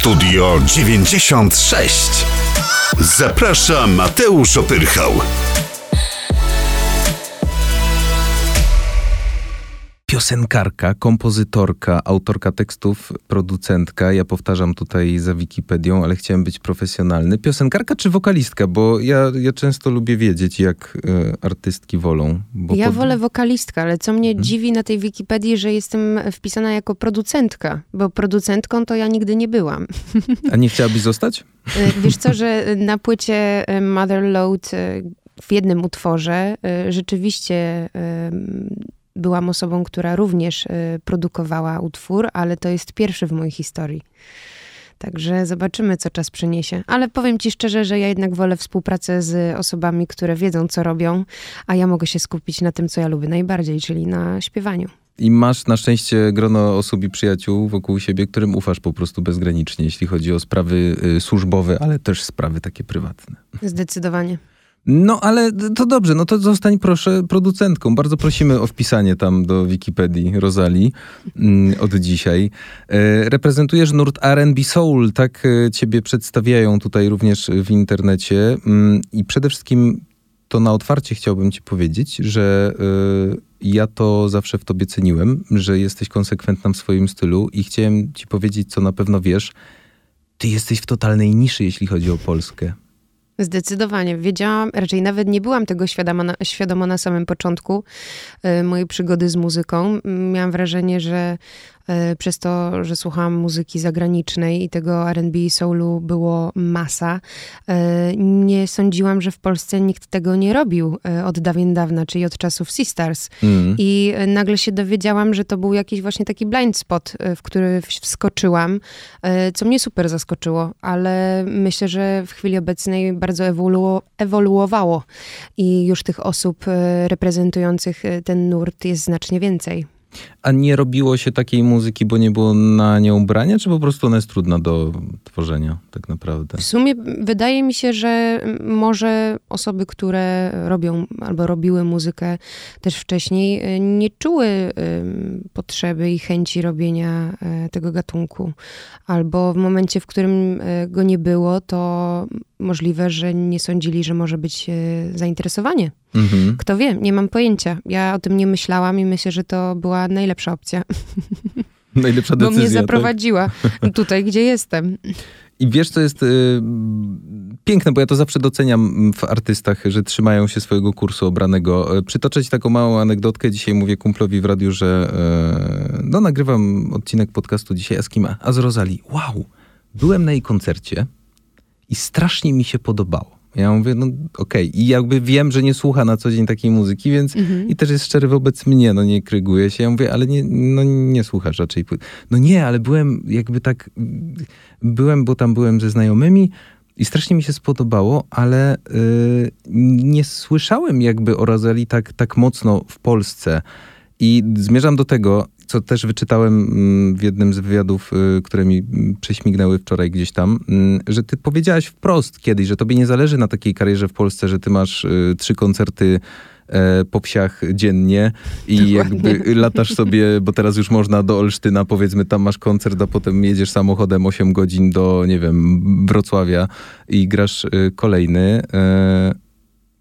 Studio 96. Zaprasza Mateusz Opyrchał. Piosenkarka, kompozytorka, autorka tekstów, producentka. Ja powtarzam tutaj za Wikipedią, ale chciałem być profesjonalny. Piosenkarka czy wokalistka? Bo ja, ja często lubię wiedzieć, jak y, artystki wolą. ja pod... wolę wokalistka, ale co mnie hmm. dziwi na tej Wikipedii, że jestem wpisana jako producentka, bo producentką to ja nigdy nie byłam. A nie chciałabyś zostać? E, wiesz co, że na płycie e, Mother Load w jednym utworze rzeczywiście byłam osobą, która również y, produkowała utwór, ale to jest pierwszy w mojej historii. Także zobaczymy, co czas przyniesie. Ale powiem ci szczerze, że ja jednak wolę współpracę z osobami, które wiedzą, co robią, a ja mogę się skupić na tym, co ja lubię najbardziej, czyli na śpiewaniu. I masz na szczęście grono osób i przyjaciół wokół siebie, którym ufasz po prostu bezgranicznie, jeśli chodzi o sprawy y, służbowe, ale też sprawy takie prywatne. Zdecydowanie. No ale to dobrze, no to zostań proszę producentką. Bardzo prosimy o wpisanie tam do Wikipedii Rosali mm, od dzisiaj. E, reprezentujesz nurt R&B Soul, tak e, ciebie przedstawiają tutaj również w internecie mm, i przede wszystkim to na otwarcie chciałbym ci powiedzieć, że e, ja to zawsze w tobie ceniłem, że jesteś konsekwentna w swoim stylu i chciałem ci powiedzieć, co na pewno wiesz, ty jesteś w totalnej niszy, jeśli chodzi o Polskę. Zdecydowanie. Wiedziałam, raczej nawet nie byłam tego świadoma na, świadoma na samym początku y, mojej przygody z muzyką. Miałam wrażenie, że przez to, że słuchałam muzyki zagranicznej i tego R&B i soulu było masa, e, nie sądziłam, że w Polsce nikt tego nie robił e, od dawien dawna, czyli od czasów Sisters. Mm. I nagle się dowiedziałam, że to był jakiś właśnie taki blind spot, w który wskoczyłam, co mnie super zaskoczyło, ale myślę, że w chwili obecnej bardzo ewolu ewoluowało i już tych osób reprezentujących ten nurt jest znacznie więcej. A nie robiło się takiej muzyki, bo nie było na nią brania, czy po prostu ona jest trudna do tworzenia tak naprawdę? W sumie wydaje mi się, że może osoby, które robią albo robiły muzykę też wcześniej, y, nie czuły y, potrzeby i chęci robienia y, tego gatunku. Albo w momencie, w którym go nie było, to możliwe, że nie sądzili, że może być zainteresowanie. Mhm. Kto wie, nie mam pojęcia. Ja o tym nie myślałam i myślę, że to była najlepsza opcja. Najlepsza decyzja. Bo mnie zaprowadziła tak? tutaj, gdzie jestem. I wiesz, co jest y, piękne, bo ja to zawsze doceniam w artystach, że trzymają się swojego kursu obranego. E, przytoczę ci taką małą anegdotkę. Dzisiaj mówię kumplowi w radiu, że y, no nagrywam odcinek podcastu dzisiaj, a z kim? A z Rozali. Wow! Byłem na jej koncercie i strasznie mi się podobało. Ja mówię, no okej. Okay. I jakby wiem, że nie słucha na co dzień takiej muzyki, więc mhm. i też jest szczery wobec mnie, no nie kryguje się. Ja mówię, ale nie, no nie słuchasz raczej. No nie, ale byłem jakby tak, byłem, bo tam byłem ze znajomymi i strasznie mi się spodobało, ale yy, nie słyszałem jakby o Razeli tak, tak mocno w Polsce. I zmierzam do tego, co też wyczytałem mm, w jednym z wywiadów, y, które mi mm, prześmignęły wczoraj gdzieś tam, mm, że ty powiedziałaś wprost kiedyś, że tobie nie zależy na takiej karierze w Polsce, że ty masz y, trzy koncerty e, po psiach dziennie i Dokładnie. jakby latasz sobie, bo teraz już można do Olsztyna, powiedzmy, tam masz koncert, a potem jedziesz samochodem 8 godzin do, nie wiem, Wrocławia i grasz y, kolejny.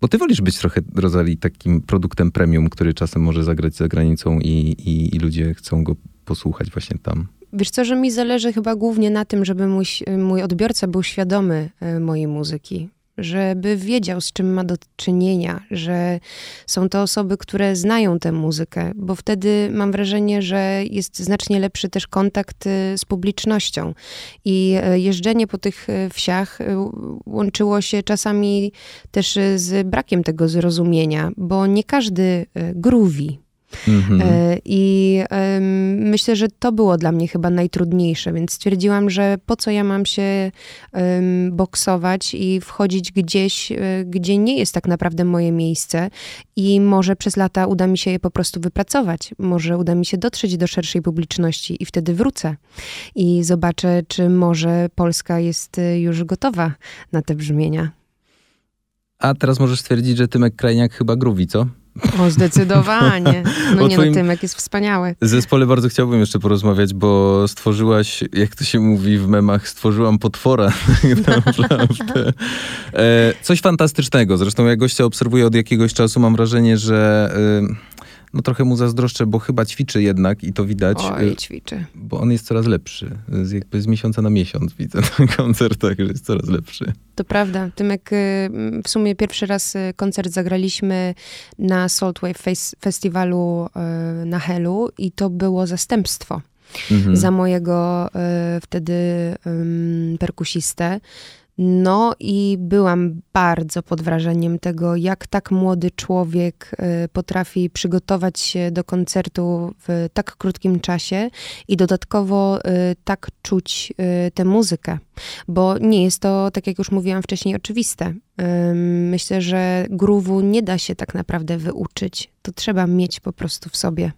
Bo ty wolisz być trochę, Rozali, takim produktem premium, który czasem może zagrać za granicą i, i, i ludzie chcą go posłuchać właśnie tam. Wiesz co, że mi zależy chyba głównie na tym, żeby mój, mój odbiorca był świadomy e, mojej muzyki żeby wiedział, z czym ma do czynienia, że są to osoby, które znają tę muzykę, bo wtedy mam wrażenie, że jest znacznie lepszy też kontakt y, z publicznością. I y, jeżdżenie po tych y, wsiach łączyło się czasami też z brakiem tego zrozumienia, bo nie każdy gruwi Mhm. E, I myślę, że to było dla mnie chyba najtrudniejsze, więc stwierdziłam, że po co ja mam się boksować i wchodzić gdzieś, e, gdzie nie jest tak naprawdę moje miejsce i może przez lata uda mi się je po prostu wypracować. Może uda mi się dotrzeć do szerszej publiczności i wtedy wrócę i zobaczę, czy może Polska jest e, już gotowa na te brzmienia. A teraz możesz stwierdzić, że Tymek Krajniak chyba gruwi, co? O, zdecydowanie. No O nie twoim- no, Tymek jest wspaniały. Zespole bardzo chciałbym jeszcze porozmawiać, bo stworzyłaś, jak to się mówi w memach, stworzyłam potwora. tak. E, coś fantastycznego. Zresztą jak gościa obserwuję od jakiegoś czasu, mam wrażenie, że e, no trochę mu zazdroszczę, bo chyba ćwiczy jednak i to widać. Oj, e, ćwiczy. bo on jest coraz lepszy. Z, jakby z miesiąca na miesiąc widzę na koncertach, że jest coraz lepszy. To prawda. Tymek, y, w sumie pierwszy raz y, koncert zagraliśmy na Saltwave Festiwalu y, na Helu i to było zastępstwo Mhm. za mojego y, wtedy ym, perkusistę. No i byłam bardzo pod wrażeniem tego, jak tak młody człowiek y, potrafi przygotować się do koncertu w tak krótkim czasie i dodatkowo y, tak czuć y, tę muzykę, bo nie jest to, tak jak już mówiłam wcześniej, oczywiste. Myślę, że groove'u nie da się tak naprawdę wyuczyć. To trzeba mieć po prostu w sobie.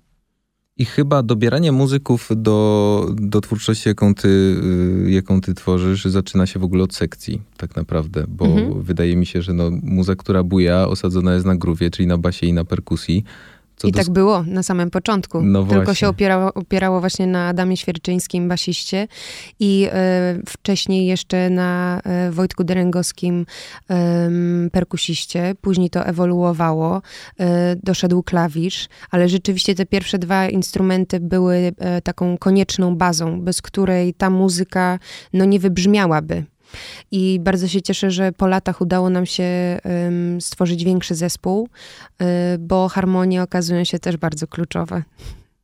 I chyba dobieranie muzyków do, do twórczości, jaką ty, y, jaką ty tworzysz, zaczyna się w ogóle od sekcji, tak naprawdę, bo Mhm. wydaje mi się, że no, muza, która buja, osadzona jest na gruwie, czyli na basie i na perkusji. Co I dos- tak było na samym początku. No Tylko właśnie. się opierało, opierało właśnie na Adamie Świerczyńskim, basiście i e, wcześniej jeszcze na e, Wojtku Derengowskim, em, perkusiście. Później to ewoluowało. E, doszedł klawisz, ale rzeczywiście te pierwsze dwa instrumenty były taką konieczną bazą, bez której ta muzyka no, nie wybrzmiałaby. I bardzo się cieszę, że po latach udało nam się stworzyć większy zespół, y, bo harmonie okazują się też bardzo kluczowe.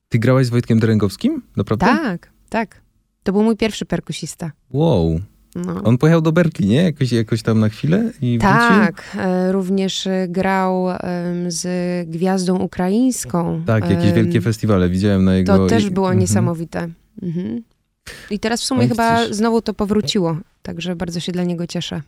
Ty grałaś z Wojtkiem Derengowskim? Naprawdę? Tak, tak. To był mój pierwszy perkusista. Wow. No. On pojechał do Berkeley, nie? Jakoś, jakoś tam na chwilę i wrócił? Tak, e, również e, grał z gwiazdą ukraińską. Tak, jakieś wielkie festiwale widziałem na jego... To też było Mhm. niesamowite. Mhm. I teraz w sumie chyba widzisz. znowu to powróciło, także bardzo się dla niego cieszę.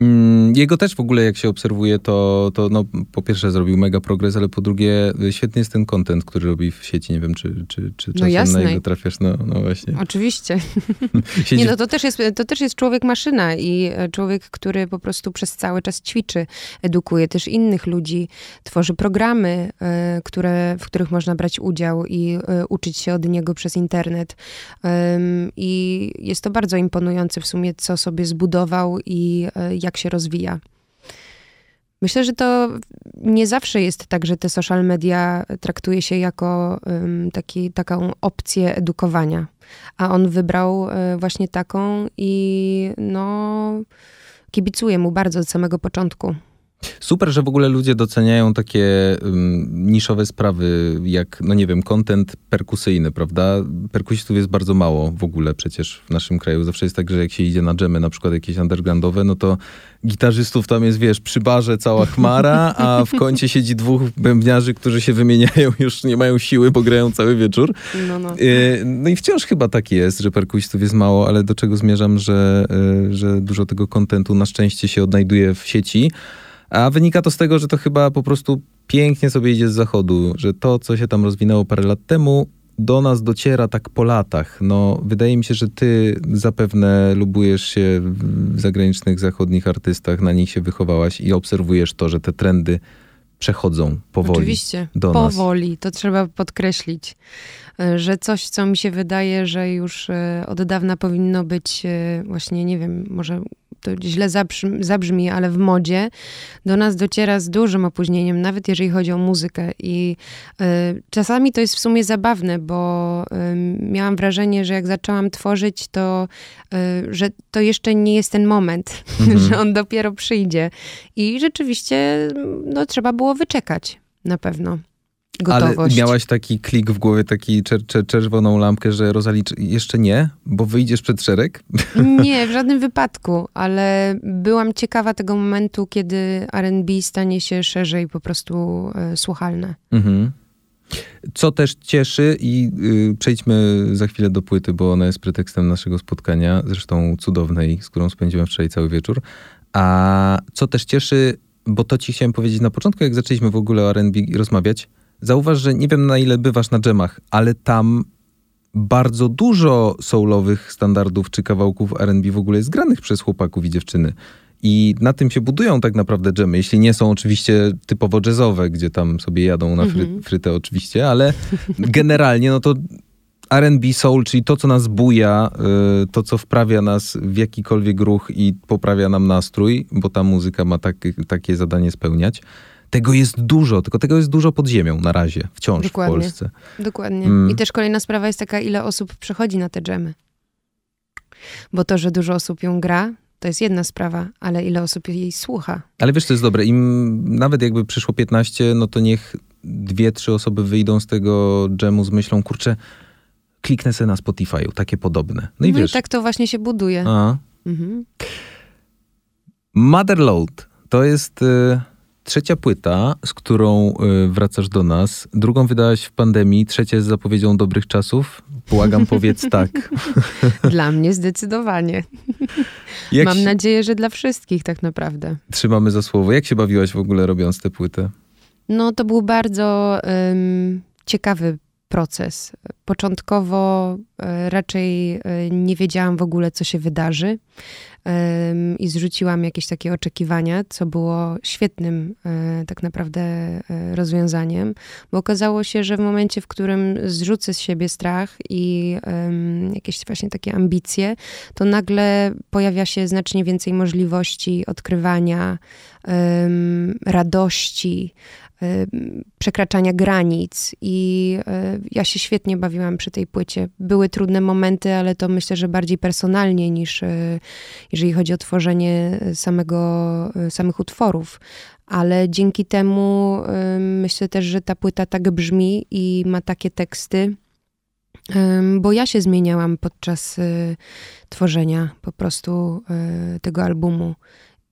Mm, Jego też w ogóle, jak się obserwuje, to, to no, po pierwsze zrobił mega progres, ale po drugie y, świetny jest ten content, który robi w sieci. Nie wiem, czy, czy, czy czasem jasne. na jego trafiasz. No, no właśnie. Oczywiście. Nie, no to też, jest, to też jest człowiek maszyna i e, człowiek, który po prostu przez cały czas ćwiczy, edukuje też innych ludzi, tworzy programy, e, które, w których można brać udział i e, uczyć się od niego przez internet. I jest to bardzo imponujące w sumie, co sobie zbudował i e, jak się rozwija. Myślę, że to nie zawsze jest tak, że te social media traktuje się jako taki, taką opcję edukowania. A on wybrał e, właśnie taką i no kibicuję mu bardzo od samego początku. Super, że w ogóle ludzie doceniają takie um, niszowe sprawy, jak, no nie wiem, content perkusyjny, prawda? Perkusistów jest bardzo mało w ogóle przecież w naszym kraju. Zawsze jest tak, że jak się idzie na dżemy, na przykład jakieś undergroundowe, no to gitarzystów tam jest, wiesz, przy barze cała chmara, a w kącie siedzi dwóch bębniarzy, którzy się wymieniają, już nie mają siły, bo grają cały wieczór. No, no. Yy, No i wciąż chyba tak jest, że perkusistów jest mało, ale do czego zmierzam, że, yy, że dużo tego kontentu na szczęście się odnajduje w sieci. A wynika to z tego, że to chyba po prostu pięknie sobie idzie z zachodu, że to, co się tam rozwinęło parę lat temu, do nas dociera tak po latach. No, wydaje mi się, że ty zapewne lubujesz się w zagranicznych, zachodnich artystach, na nich się wychowałaś i obserwujesz to, że te trendy przechodzą powoli. Oczywiście, do nas. powoli, to trzeba podkreślić, e, że coś, co mi się wydaje, że już e, od dawna powinno być e, właśnie, nie wiem, może to źle zabrzmi, zabrzmi, ale w modzie, do nas dociera z dużym opóźnieniem, nawet jeżeli chodzi o muzykę. I e, czasami to jest w sumie zabawne, bo e, miałam wrażenie, że jak zaczęłam tworzyć, to e, że to jeszcze nie jest ten moment, Mhm. że on dopiero przyjdzie. I rzeczywiście, no, trzeba było wyczekać na pewno. Gotowość. Ale miałaś taki klik w głowie, taki czer, czer, czerwoną lampkę, że Rosalicz jeszcze nie, bo wyjdziesz przed szereg? Nie, w żadnym wypadku, ale byłam ciekawa tego momentu, kiedy R&B stanie się szerzej po prostu e, słuchalne. Mhm. Co też cieszy i y, przejdźmy za chwilę do płyty, bo ona jest pretekstem naszego spotkania, zresztą cudownej, z którą spędziłem wczoraj cały wieczór. A co też cieszy, bo to ci chciałem powiedzieć na początku, jak zaczęliśmy w ogóle o R&B rozmawiać, zauważ, że nie wiem na ile bywasz na dżemach, ale tam bardzo dużo soulowych standardów czy kawałków R&B w ogóle jest granych przez chłopaków i dziewczyny. I na tym się budują tak naprawdę dżemy. Jeśli nie są oczywiście typowo jazzowe, gdzie tam sobie jadą na fry, Mhm. frytę oczywiście, ale generalnie no to R&B soul, czyli to, co nas buja, y, to, co wprawia nas w jakikolwiek ruch i poprawia nam nastrój, bo ta muzyka ma tak, takie zadanie spełniać. Tego jest dużo, tylko tego jest dużo pod ziemią na razie, wciąż Dokładnie. w Polsce. Dokładnie. Mm. I też kolejna sprawa jest taka, ile osób przechodzi na te dżemy. Bo to, że dużo osób ją gra, to jest jedna sprawa, ale ile osób jej słucha. Ale wiesz, co jest dobre? Im nawet jakby przyszło 15, no to niech dwie, trzy osoby wyjdą z tego dżemu z myślą, kurczę, kliknę sobie na Spotify'u, takie podobne. No i No wiesz, i tak to właśnie się buduje. a, Mhm. Motherload to jest y, trzecia płyta, z którą y, wracasz do nas. Drugą wydałaś w pandemii, trzecia jest zapowiedzią dobrych czasów. Błagam, powiedz tak. Dla mnie zdecydowanie. Jak Mam się, nadzieję, że dla wszystkich tak naprawdę. Trzymamy za słowo. Jak się bawiłaś w ogóle robiąc tę płytę? No to był bardzo ym, ciekawy proces. Początkowo y, raczej y, nie wiedziałam w ogóle, co się wydarzy i zrzuciłam jakieś takie oczekiwania, co było świetnym y, tak naprawdę rozwiązaniem, bo okazało się, że w momencie, w którym zrzucę z siebie strach i jakieś właśnie takie ambicje, to nagle pojawia się znacznie więcej możliwości odkrywania, radości, przekraczania granic i y, ja się świetnie bawiłam przy tej płycie. Były trudne momenty, ale to myślę, że bardziej personalnie niż y, jeżeli chodzi o tworzenie samego, y, samych utworów. Ale dzięki temu y, myślę też, że ta płyta tak brzmi i ma takie teksty, bo ja się zmieniałam podczas y, tworzenia po prostu y, tego albumu.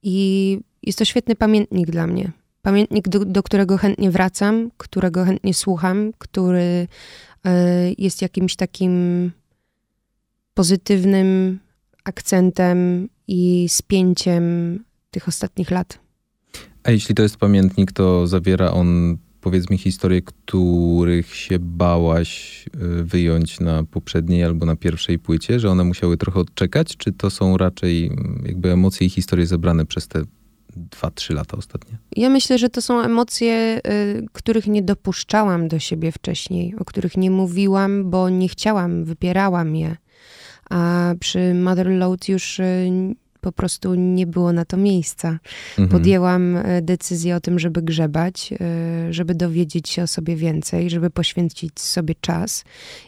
I jest to świetny pamiętnik dla mnie. Pamiętnik, do, do którego chętnie wracam, którego chętnie słucham, który y, jest jakimś takim pozytywnym akcentem i spięciem tych ostatnich lat. A jeśli to jest pamiętnik, to zawiera on, powiedz mi, historie, których się bałaś y, wyjąć na poprzedniej albo na pierwszej płycie, że one musiały trochę odczekać? Czy to są raczej mm, jakby emocje i historie zebrane przez te 2-3 lata ostatnie? Ja myślę, że to są emocje, y, których nie dopuszczałam do siebie wcześniej, o których nie mówiłam, bo nie chciałam, wypierałam je. A przy Motherload już y, po prostu nie było na to miejsca. Mhm. Podjęłam e, decyzję o tym, żeby grzebać, e, żeby dowiedzieć się o sobie więcej, żeby poświęcić sobie czas.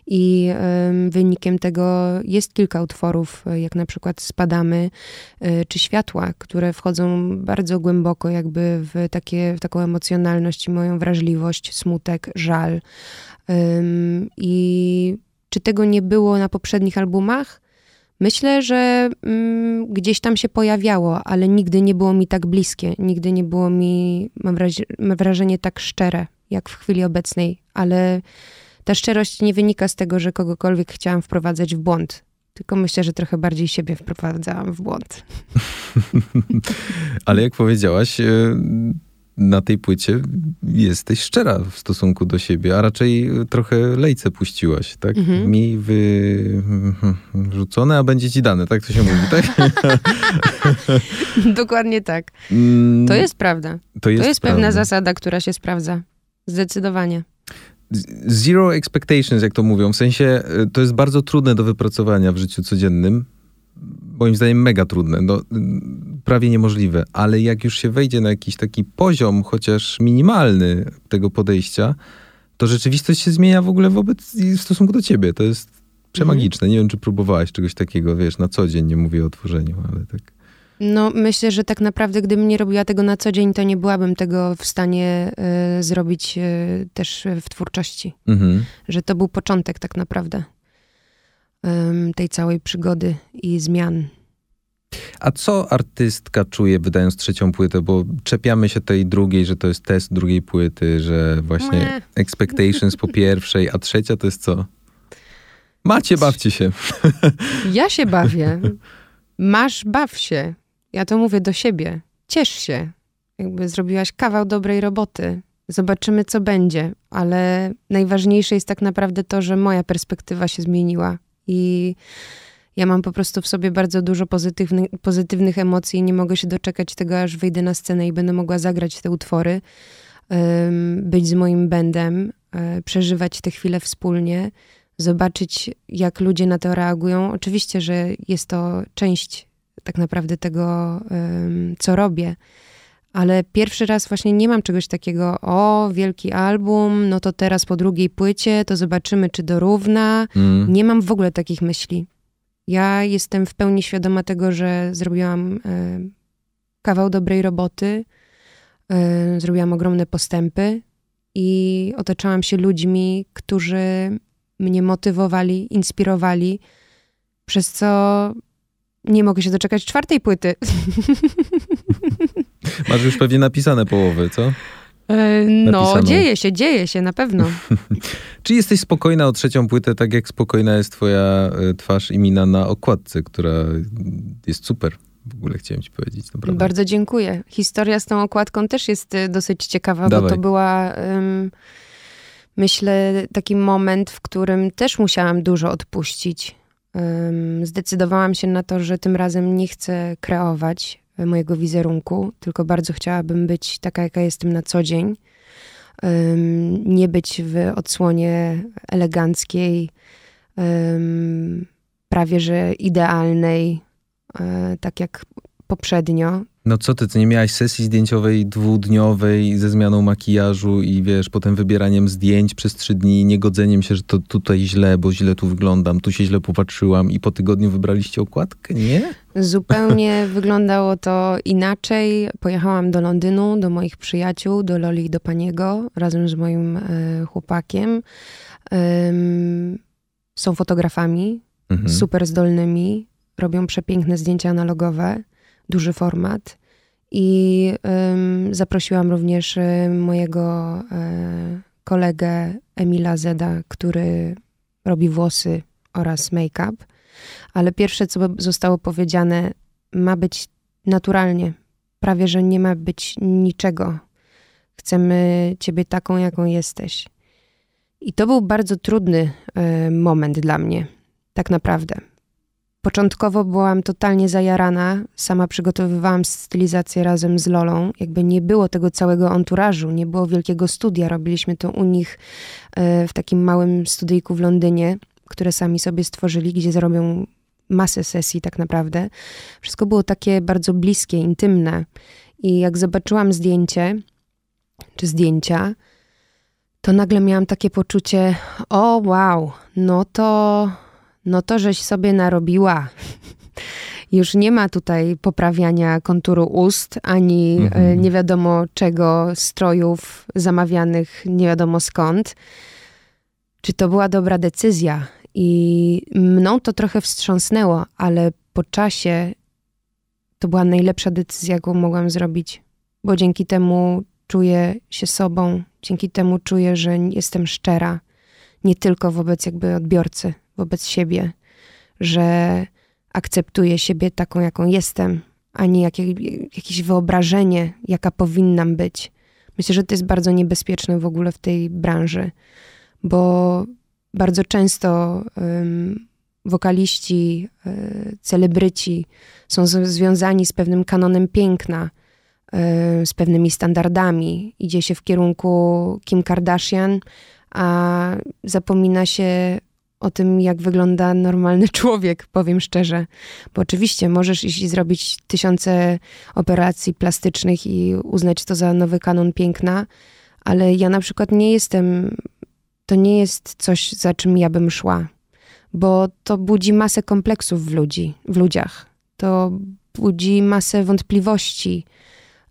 I em, wynikiem tego jest kilka utworów, e, jak na przykład Spadamy czy Światła, które wchodzą bardzo głęboko jakby w, takie, w taką emocjonalność i moją wrażliwość, smutek, żal. I czy tego nie było na poprzednich albumach? Myślę, że mm, gdzieś tam się pojawiało, ale nigdy nie było mi tak bliskie. Nigdy nie było mi, mam, wrazi- mam wrażenie, tak szczere, jak w chwili obecnej. Ale ta szczerość nie wynika z tego, że kogokolwiek chciałam wprowadzać w błąd. Tylko myślę, że trochę bardziej siebie wprowadzałam w błąd. Ale jak powiedziałaś, y, na tej płycie jesteś szczera w stosunku do siebie, a raczej trochę lejce puściłaś, tak? Mhm. Mi wyrzucone, a będzie ci dane, tak to się mówi, tak? Dokładnie tak. Mm, To jest prawda. to jest, to jest pewna prawda. zasada, która się sprawdza. Zdecydowanie. Zero expectations, jak to mówią. W sensie y, to jest bardzo trudne do wypracowania w życiu codziennym. Moim zdaniem mega trudne, no, prawie niemożliwe. Ale jak już się wejdzie na jakiś taki poziom, chociaż minimalny tego podejścia, to rzeczywistość się zmienia w ogóle wobec w stosunku do ciebie. To jest przemagiczne. Nie wiem, czy próbowałaś czegoś takiego, wiesz, na co dzień, nie mówię o tworzeniu, ale tak. No, myślę, że tak naprawdę, gdybym nie robiła tego na co dzień, to nie byłabym tego w stanie y, zrobić y, też w twórczości. Mhm. Że to był początek tak naprawdę tej całej przygody i zmian. A co artystka czuje, wydając trzecią płytę? Bo czepiamy się tej drugiej, że to jest test drugiej płyty, że właśnie Meh. expectations po pierwszej, a trzecia to jest co? Macie, bawcie się. Ja się bawię. Masz, baw się. Ja to mówię do siebie. Ciesz się. Jakby zrobiłaś kawał dobrej roboty. Zobaczymy, co będzie. Ale najważniejsze jest tak naprawdę to, że moja perspektywa się zmieniła. I Ja mam po prostu w sobie bardzo dużo pozytywnych, pozytywnych emocji i nie mogę się doczekać tego, aż wyjdę na scenę i będę mogła zagrać te utwory, być z moim bandem, e, przeżywać te chwile wspólnie, zobaczyć, jak ludzie na to reagują. Oczywiście, że jest to część tak naprawdę tego, co robię. Ale pierwszy raz właśnie nie mam czegoś takiego, o, wielki album, no to teraz po drugiej płycie, to zobaczymy, czy dorówna. Mm. Nie mam w ogóle takich myśli. Ja jestem w pełni świadoma tego, że zrobiłam y, kawał dobrej roboty, y, zrobiłam ogromne postępy i otaczałam się ludźmi, którzy mnie motywowali, inspirowali, przez co nie mogę się doczekać czwartej płyty. Masz już pewnie napisane połowy, co? E, no, Napisaną. dzieje się, dzieje się, na pewno. Czy jesteś spokojna o trzecią płytę, tak jak spokojna jest twoja e, twarz i mina na okładce, która jest super? W ogóle chciałem ci powiedzieć. Naprawdę. Bardzo dziękuję. Historia z tą okładką też jest e, dosyć ciekawa, Dawaj. bo to była... Um, myślę, taki moment, w którym też musiałam dużo odpuścić. Um, zdecydowałam się na to, że tym razem nie chcę kreować mojego wizerunku, tylko bardzo chciałabym być taka, jaka jestem na co dzień. Nie być w odsłonie eleganckiej, prawie że idealnej, e, tak jak poprzednio. No co ty, ty nie miałaś sesji zdjęciowej dwudniowej ze zmianą makijażu i wiesz, potem wybieraniem zdjęć przez trzy dni, niegodzeniem się, że to tutaj źle, bo źle tu wyglądam, tu się źle popatrzyłam i po tygodniu wybraliście okładkę, nie? Zupełnie wyglądało to inaczej. Pojechałam do Londynu, do moich przyjaciół, do Loli i do Paniego, razem z moim e, chłopakiem. są fotografami, mhm. super zdolnymi, robią przepiękne zdjęcia analogowe duży format. I zaprosiłam również y, mojego e, kolegę Emila Zeda, który robi włosy oraz make-up. Ale pierwsze, co zostało powiedziane, ma być naturalnie. Prawie, że nie ma być niczego. Chcemy ciebie taką, jaką jesteś. I to był bardzo trudny e, moment dla mnie, tak naprawdę. Początkowo byłam totalnie zajarana. Sama przygotowywałam stylizację razem z Lolą. Jakby nie było tego całego anturażu, nie było wielkiego studia. Robiliśmy to u nich e, w takim małym studyjku w Londynie, które sami sobie stworzyli, gdzie zrobią masę sesji tak naprawdę. Wszystko było takie bardzo bliskie, intymne. I jak zobaczyłam zdjęcie, czy zdjęcia, to nagle miałam takie poczucie, o wow, no to no to żeś sobie narobiła. Już nie ma tutaj poprawiania konturu ust, ani e, mhm. nie wiadomo czego, strojów zamawianych nie wiadomo skąd. Czy to była dobra decyzja? I mną to trochę wstrząsnęło, ale po czasie to była najlepsza decyzja, jaką mogłam zrobić, bo dzięki temu czuję się sobą, dzięki temu czuję, że jestem szczera, nie tylko wobec jakby odbiorcy, wobec siebie, że akceptuję siebie taką, jaką jestem, a nie jakie, jakieś wyobrażenie, jaka powinnam być. Myślę, że to jest bardzo niebezpieczne w ogóle w tej branży, bo bardzo często wokaliści, y, celebryci są związani z pewnym kanonem piękna, y, z pewnymi standardami. Idzie się w kierunku Kim Kardashian, a zapomina się o tym, jak wygląda normalny człowiek, powiem szczerze. Bo oczywiście możesz iść i zrobić tysiące operacji plastycznych i uznać to za nowy kanon piękna, ale ja na przykład nie jestem, to nie jest coś, za czym ja bym szła, bo to budzi masę kompleksów w ludzi, w ludziach. To budzi masę wątpliwości.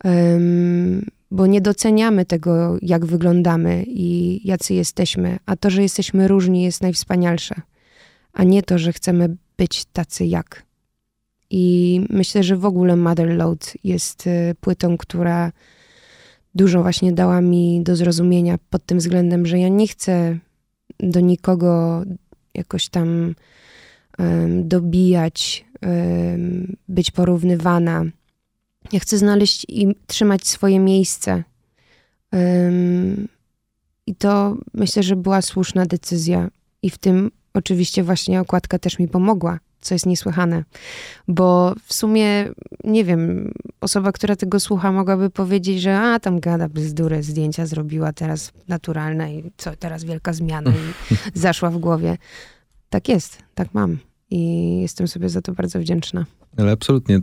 Um, bo nie doceniamy tego, jak wyglądamy i jacy jesteśmy, a to, że jesteśmy różni, jest najwspanialsze, a nie to, że chcemy być tacy jak. I myślę, że w ogóle Motherload jest y, płytą, która dużo właśnie dała mi do zrozumienia pod tym względem, że ja nie chcę do nikogo jakoś tam um, dobijać, um, być porównywana ja chcę znaleźć i trzymać swoje miejsce. Um, I to myślę, że była słuszna decyzja. I w tym oczywiście właśnie okładka też mi pomogła. Co jest niesłychane. Bo w sumie, nie wiem, osoba, która tego słucha, mogłaby powiedzieć, że a, tam gada bzdurę, zdjęcia zrobiła teraz naturalne i co, teraz wielka zmiana i zaszła w głowie. Tak jest, tak mam. I jestem sobie za to bardzo wdzięczna. Ale absolutnie,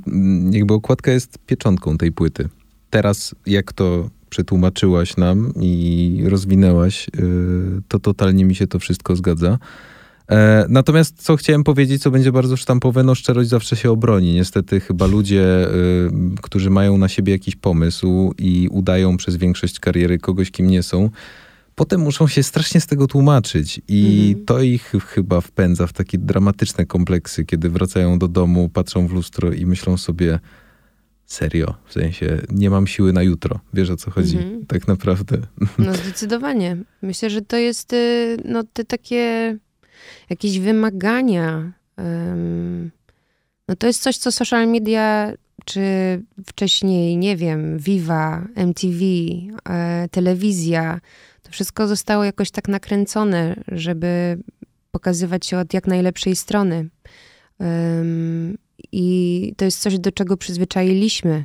jakby okładka jest pieczątką tej płyty. Teraz, jak to przetłumaczyłaś nam i rozwinęłaś, yy, to totalnie mi się to wszystko zgadza. E, natomiast co chciałem powiedzieć, co będzie bardzo sztampowe, no szczerość zawsze się obroni. Niestety chyba ludzie, y, którzy mają na siebie jakiś pomysł i udają przez większość kariery kogoś, kim nie są, potem muszą się strasznie z tego tłumaczyć i mhm. to ich chyba wpędza w takie dramatyczne kompleksy, kiedy wracają do domu, patrzą w lustro i myślą sobie serio, w sensie nie mam siły na jutro. Wiesz o co chodzi? Mhm. Tak naprawdę. No zdecydowanie. Myślę, że to jest y, no te takie jakieś wymagania. No to jest coś, co social media, czy wcześniej, nie wiem, Viva, MTV, e, telewizja, to wszystko zostało jakoś tak nakręcone, żeby pokazywać się od jak najlepszej strony. I to jest coś, do czego przyzwyczailiśmy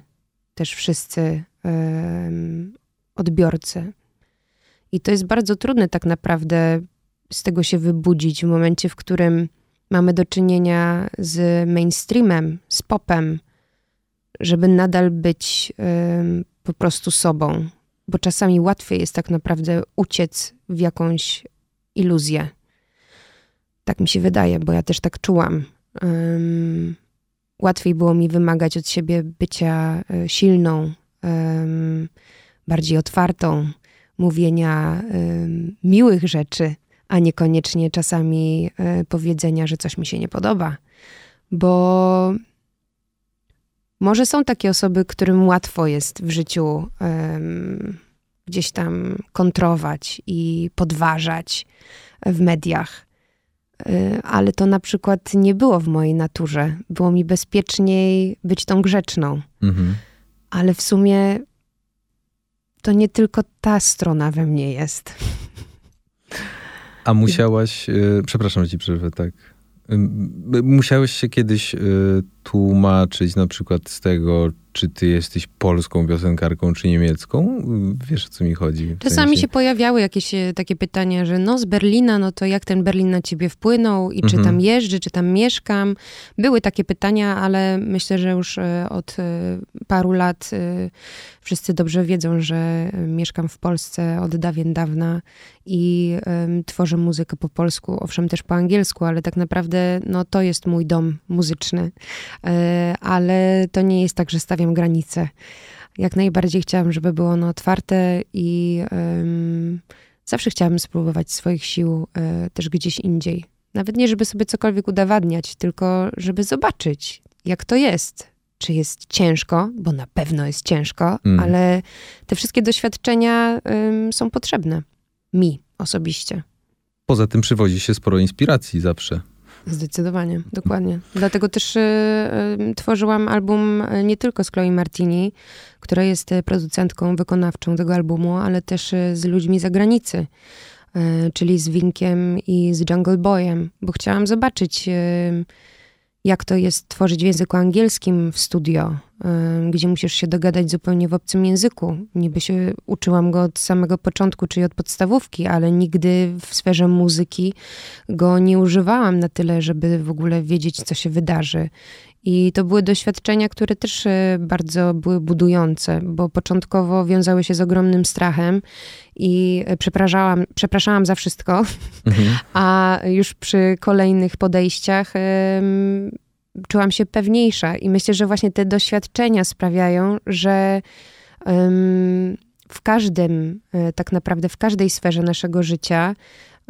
też wszyscy odbiorcy. I to jest bardzo trudne tak naprawdę z tego się wybudzić w momencie, w którym mamy do czynienia z mainstreamem, z popem, żeby nadal być po prostu sobą, bo czasami łatwiej jest tak naprawdę uciec w jakąś iluzję. Tak mi się wydaje, bo ja też tak czułam. Um, łatwiej było mi wymagać od siebie bycia y, silną, bardziej otwartą, mówienia miłych rzeczy, a niekoniecznie czasami e, powiedzenia, że coś mi się nie podoba. Bo może są takie osoby, którym łatwo jest w życiu um, gdzieś tam kontrować i podważać w mediach. E, ale to na przykład nie było w mojej naturze. Było mi bezpieczniej być tą grzeczną. Mhm. Ale w sumie to nie tylko ta strona we mnie jest. A musiałaś, y, przepraszam, że ci przerwę, tak. Musiałeś się kiedyś y, tłumaczyć na przykład z tego, czy ty jesteś polską piosenkarką, czy niemiecką? Wiesz, o co mi chodzi? Czasami sensie? się pojawiały jakieś e, takie pytania, że no z Berlina, no to jak ten Berlin na ciebie wpłynął i mhm. czy tam mhm. jeżdżę, czy tam mieszkam. Były takie pytania, ale myślę, że już od paru lat wszyscy dobrze wiedzą, że mieszkam w Polsce od dawien dawna i tworzę muzykę po polsku, owszem też po angielsku, ale tak naprawdę no, to jest mój dom muzyczny. E, ale to nie jest tak, że stawiam granice. Jak najbardziej chciałam, żeby było ono otwarte i zawsze chciałam spróbować swoich sił e, też gdzieś indziej. Nawet nie, żeby sobie cokolwiek udowadniać, tylko żeby zobaczyć, jak to jest. Czy jest ciężko, bo na pewno jest ciężko, mm. ale te wszystkie doświadczenia um, są potrzebne mi osobiście. Poza tym przywodzi się sporo inspiracji zawsze. Zdecydowanie, dokładnie. Dlatego też y, y, tworzyłam album y, nie tylko z Chloe Martini, która jest y, producentką wykonawczą tego albumu, ale też y, z ludźmi z zagranicy, czyli z Winkiem i z Jungle Boyem, bo chciałam zobaczyć jak to jest tworzyć w języku angielskim w studio, gdzie musisz się dogadać zupełnie w obcym języku. Niby się uczyłam go od samego początku, czyli od podstawówki, ale nigdy w sferze muzyki go nie używałam na tyle, żeby w ogóle wiedzieć, co się wydarzy. I to były doświadczenia, które też e, bardzo były budujące, bo początkowo wiązały się z ogromnym strachem i e, przepraszałam, przepraszałam za wszystko, mhm. a już przy kolejnych podejściach um, czułam się pewniejsza. I myślę, że właśnie te doświadczenia sprawiają, że um, w każdym, e, tak naprawdę w każdej sferze naszego życia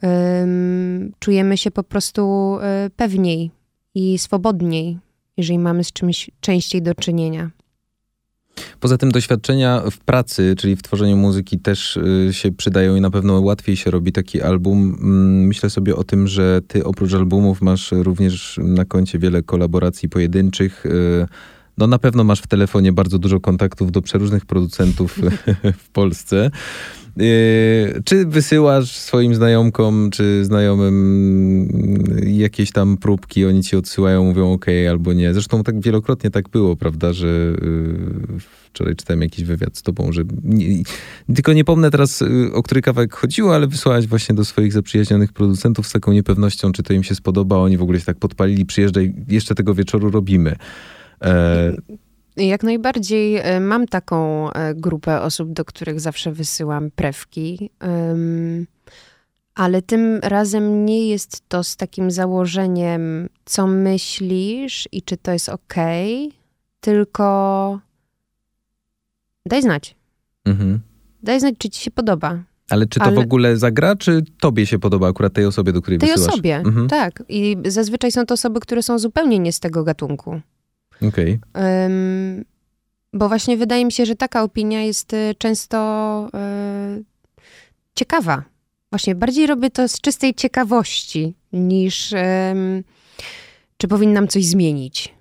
um, czujemy się po prostu pewniej i swobodniej jeżeli mamy z czymś częściej do czynienia. Poza tym doświadczenia w pracy, czyli w tworzeniu muzyki też y, się przydają i na pewno łatwiej się robi taki album. Mm, myślę sobie o tym, że ty oprócz albumów masz również na koncie wiele kolaboracji pojedynczych. Y, no na pewno masz w telefonie bardzo dużo kontaktów do przeróżnych producentów w Polsce. Yy, czy wysyłasz swoim znajomkom, czy znajomym jakieś tam próbki, oni ci odsyłają, mówią ok albo nie. Zresztą tak wielokrotnie tak było, prawda, że yy, wczoraj czytałem jakiś wywiad z tobą, że nie, tylko nie pomnę teraz, yy, o który kawałek chodziło, ale wysłałaś właśnie do swoich zaprzyjaźnionych producentów z taką niepewnością, czy to im się spodoba, oni w ogóle się tak podpalili, przyjeżdżaj, jeszcze tego wieczoru robimy. E, jak najbardziej e, mam taką e, grupę osób, do których zawsze wysyłam prewki. Ale tym razem nie jest to z takim założeniem, co myślisz i czy to jest ok, tylko daj znać. Mhm. Daj znać, czy ci się podoba. Ale czy to Ale... w ogóle zagra, czy tobie się podoba akurat tej osobie, do której tej wysyłasz? Tej osobie, mhm. tak. I zazwyczaj są to osoby, które są zupełnie nie z tego gatunku. Okej. Okay. Um, bo właśnie wydaje mi się, że taka opinia jest y, często y, ciekawa. Właśnie bardziej robię to z czystej ciekawości niż y, czy powinnam coś zmienić.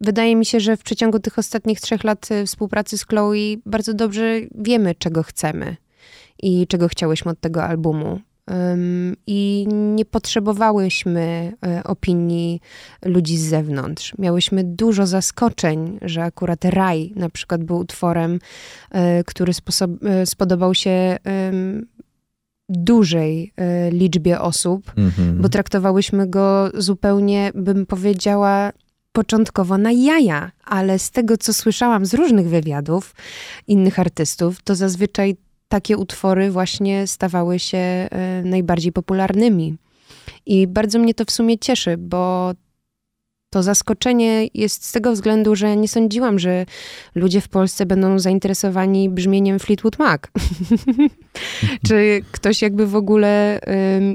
Wydaje mi się, że w przeciągu tych ostatnich trzech lat y, współpracy z Chloe bardzo dobrze wiemy, czego chcemy i czego chciałyśmy od tego albumu i nie potrzebowałyśmy e, opinii ludzi z zewnątrz. Miałyśmy dużo zaskoczeń, że akurat Raj na przykład był utworem, e, który e, spodobał się dużej liczbie osób, mhm. bo traktowałyśmy go zupełnie, bym powiedziała, początkowo na jaja, ale z tego, co słyszałam z różnych wywiadów innych artystów, to zazwyczaj takie utwory właśnie stawały się e, najbardziej popularnymi. I bardzo mnie to w sumie cieszy, bo to zaskoczenie jest z tego względu, że nie sądziłam, że ludzie w Polsce będą zainteresowani brzmieniem Fleetwood Mac. Czy ktoś jakby w ogóle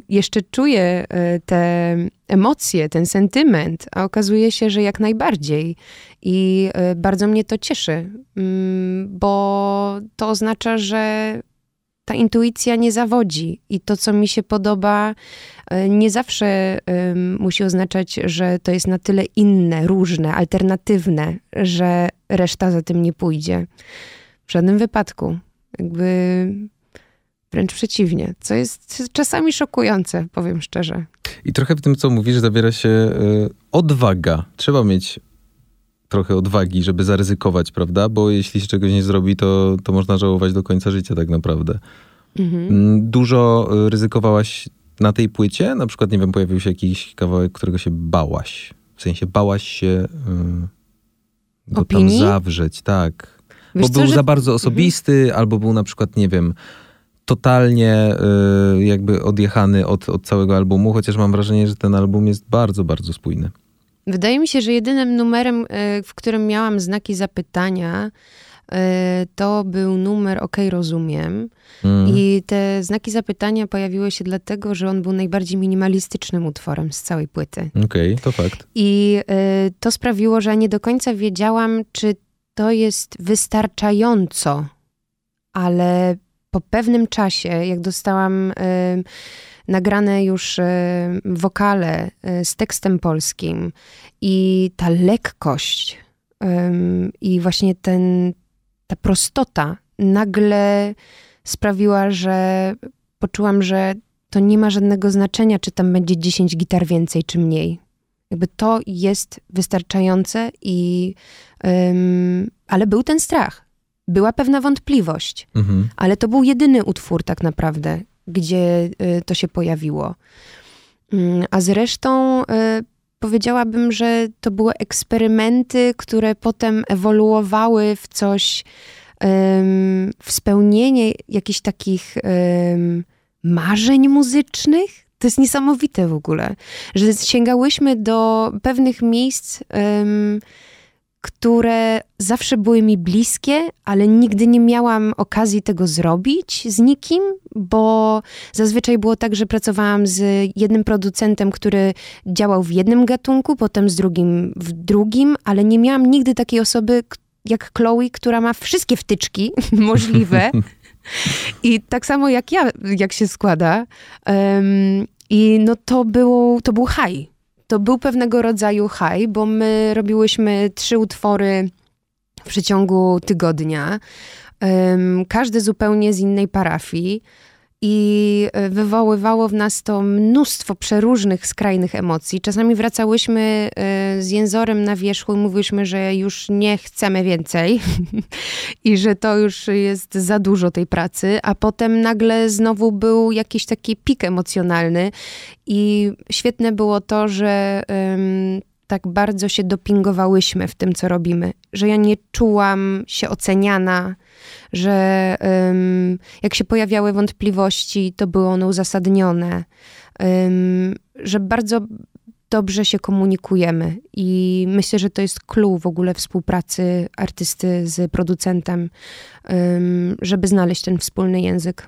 jeszcze czuje e, te emocje, ten sentyment, a okazuje się, że jak najbardziej. I e, bardzo mnie to cieszy, mm, bo to oznacza, że ta intuicja nie zawodzi i to, co mi się podoba, e, nie zawsze musi oznaczać, że to jest na tyle inne, różne, alternatywne, że reszta za tym nie pójdzie. W żadnym wypadku. Jakby wręcz przeciwnie, co jest czasami szokujące, powiem szczerze. I trochę w tym, co mówisz, zawiera się e, odwaga. Trzeba mieć trochę odwagi, żeby zaryzykować, prawda? Bo jeśli się czegoś nie zrobi, to, to można żałować do końca życia tak naprawdę. Mhm. Mm, dużo y, ryzykowałaś na tej płycie? Na przykład, nie wiem, pojawił się jakiś kawałek, którego się bałaś. W sensie bałaś się yy, go Opinii? tam zawrzeć, tak. Wiesz Bo co, był że... za bardzo osobisty, mhm. albo był na przykład, nie wiem, totalnie yy, jakby odjechany od, od całego albumu, chociaż mam wrażenie, że ten album jest bardzo, bardzo spójny. Wydaje mi się, że jedynym numerem, e, w którym miałam znaki zapytania, e, to był numer OK, rozumiem. Mm. I te znaki zapytania pojawiły się dlatego, że on był najbardziej minimalistycznym utworem z całej płyty. Okej, okay, to fakt. I y, to sprawiło, że nie do końca wiedziałam, czy to jest wystarczająco, ale po pewnym czasie, jak dostałam. Nagrane już e, wokale e, z tekstem polskim i ta lekkość i właśnie ten, ta prostota nagle sprawiła, że poczułam, że to nie ma żadnego znaczenia, czy tam będzie 10 gitar więcej, czy mniej. Jakby to jest wystarczające i... Um, ale był ten strach. Była pewna wątpliwość. Mhm. Ale to był jedyny utwór tak naprawdę, gdzie y, to się pojawiło. Mm, a zresztą y, powiedziałabym, że to były eksperymenty, które potem ewoluowały w coś, w spełnienie jakichś takich marzeń muzycznych. To jest niesamowite w ogóle, że sięgałyśmy do pewnych miejsc które zawsze były mi bliskie, ale nigdy nie miałam okazji tego zrobić z nikim, bo zazwyczaj było tak, że pracowałam z jednym producentem, który działał w jednym gatunku, potem z drugim w drugim, ale nie miałam nigdy takiej osoby jak Chloe, która ma wszystkie wtyczki możliwe. I tak samo jak ja, jak się składa. Um, I no to, było, to był high to był pewnego rodzaju high, bo my robiłyśmy trzy utwory w przeciągu tygodnia. Każdy zupełnie z innej parafii i e, wywoływało w nas to mnóstwo przeróżnych, skrajnych emocji. Czasami wracałyśmy e, z jęzorem na wierzchu i mówiłyśmy, że już nie chcemy więcej i że to już jest za dużo tej pracy, a potem nagle znowu był jakiś taki pik emocjonalny i świetne było to, że um, tak bardzo się dopingowałyśmy w tym, co robimy, że ja nie czułam się oceniana, że um, jak się pojawiały wątpliwości, to były one uzasadnione, um, że bardzo dobrze się komunikujemy i myślę, że to jest clue w ogóle współpracy artysty z producentem, um, żeby znaleźć ten wspólny język.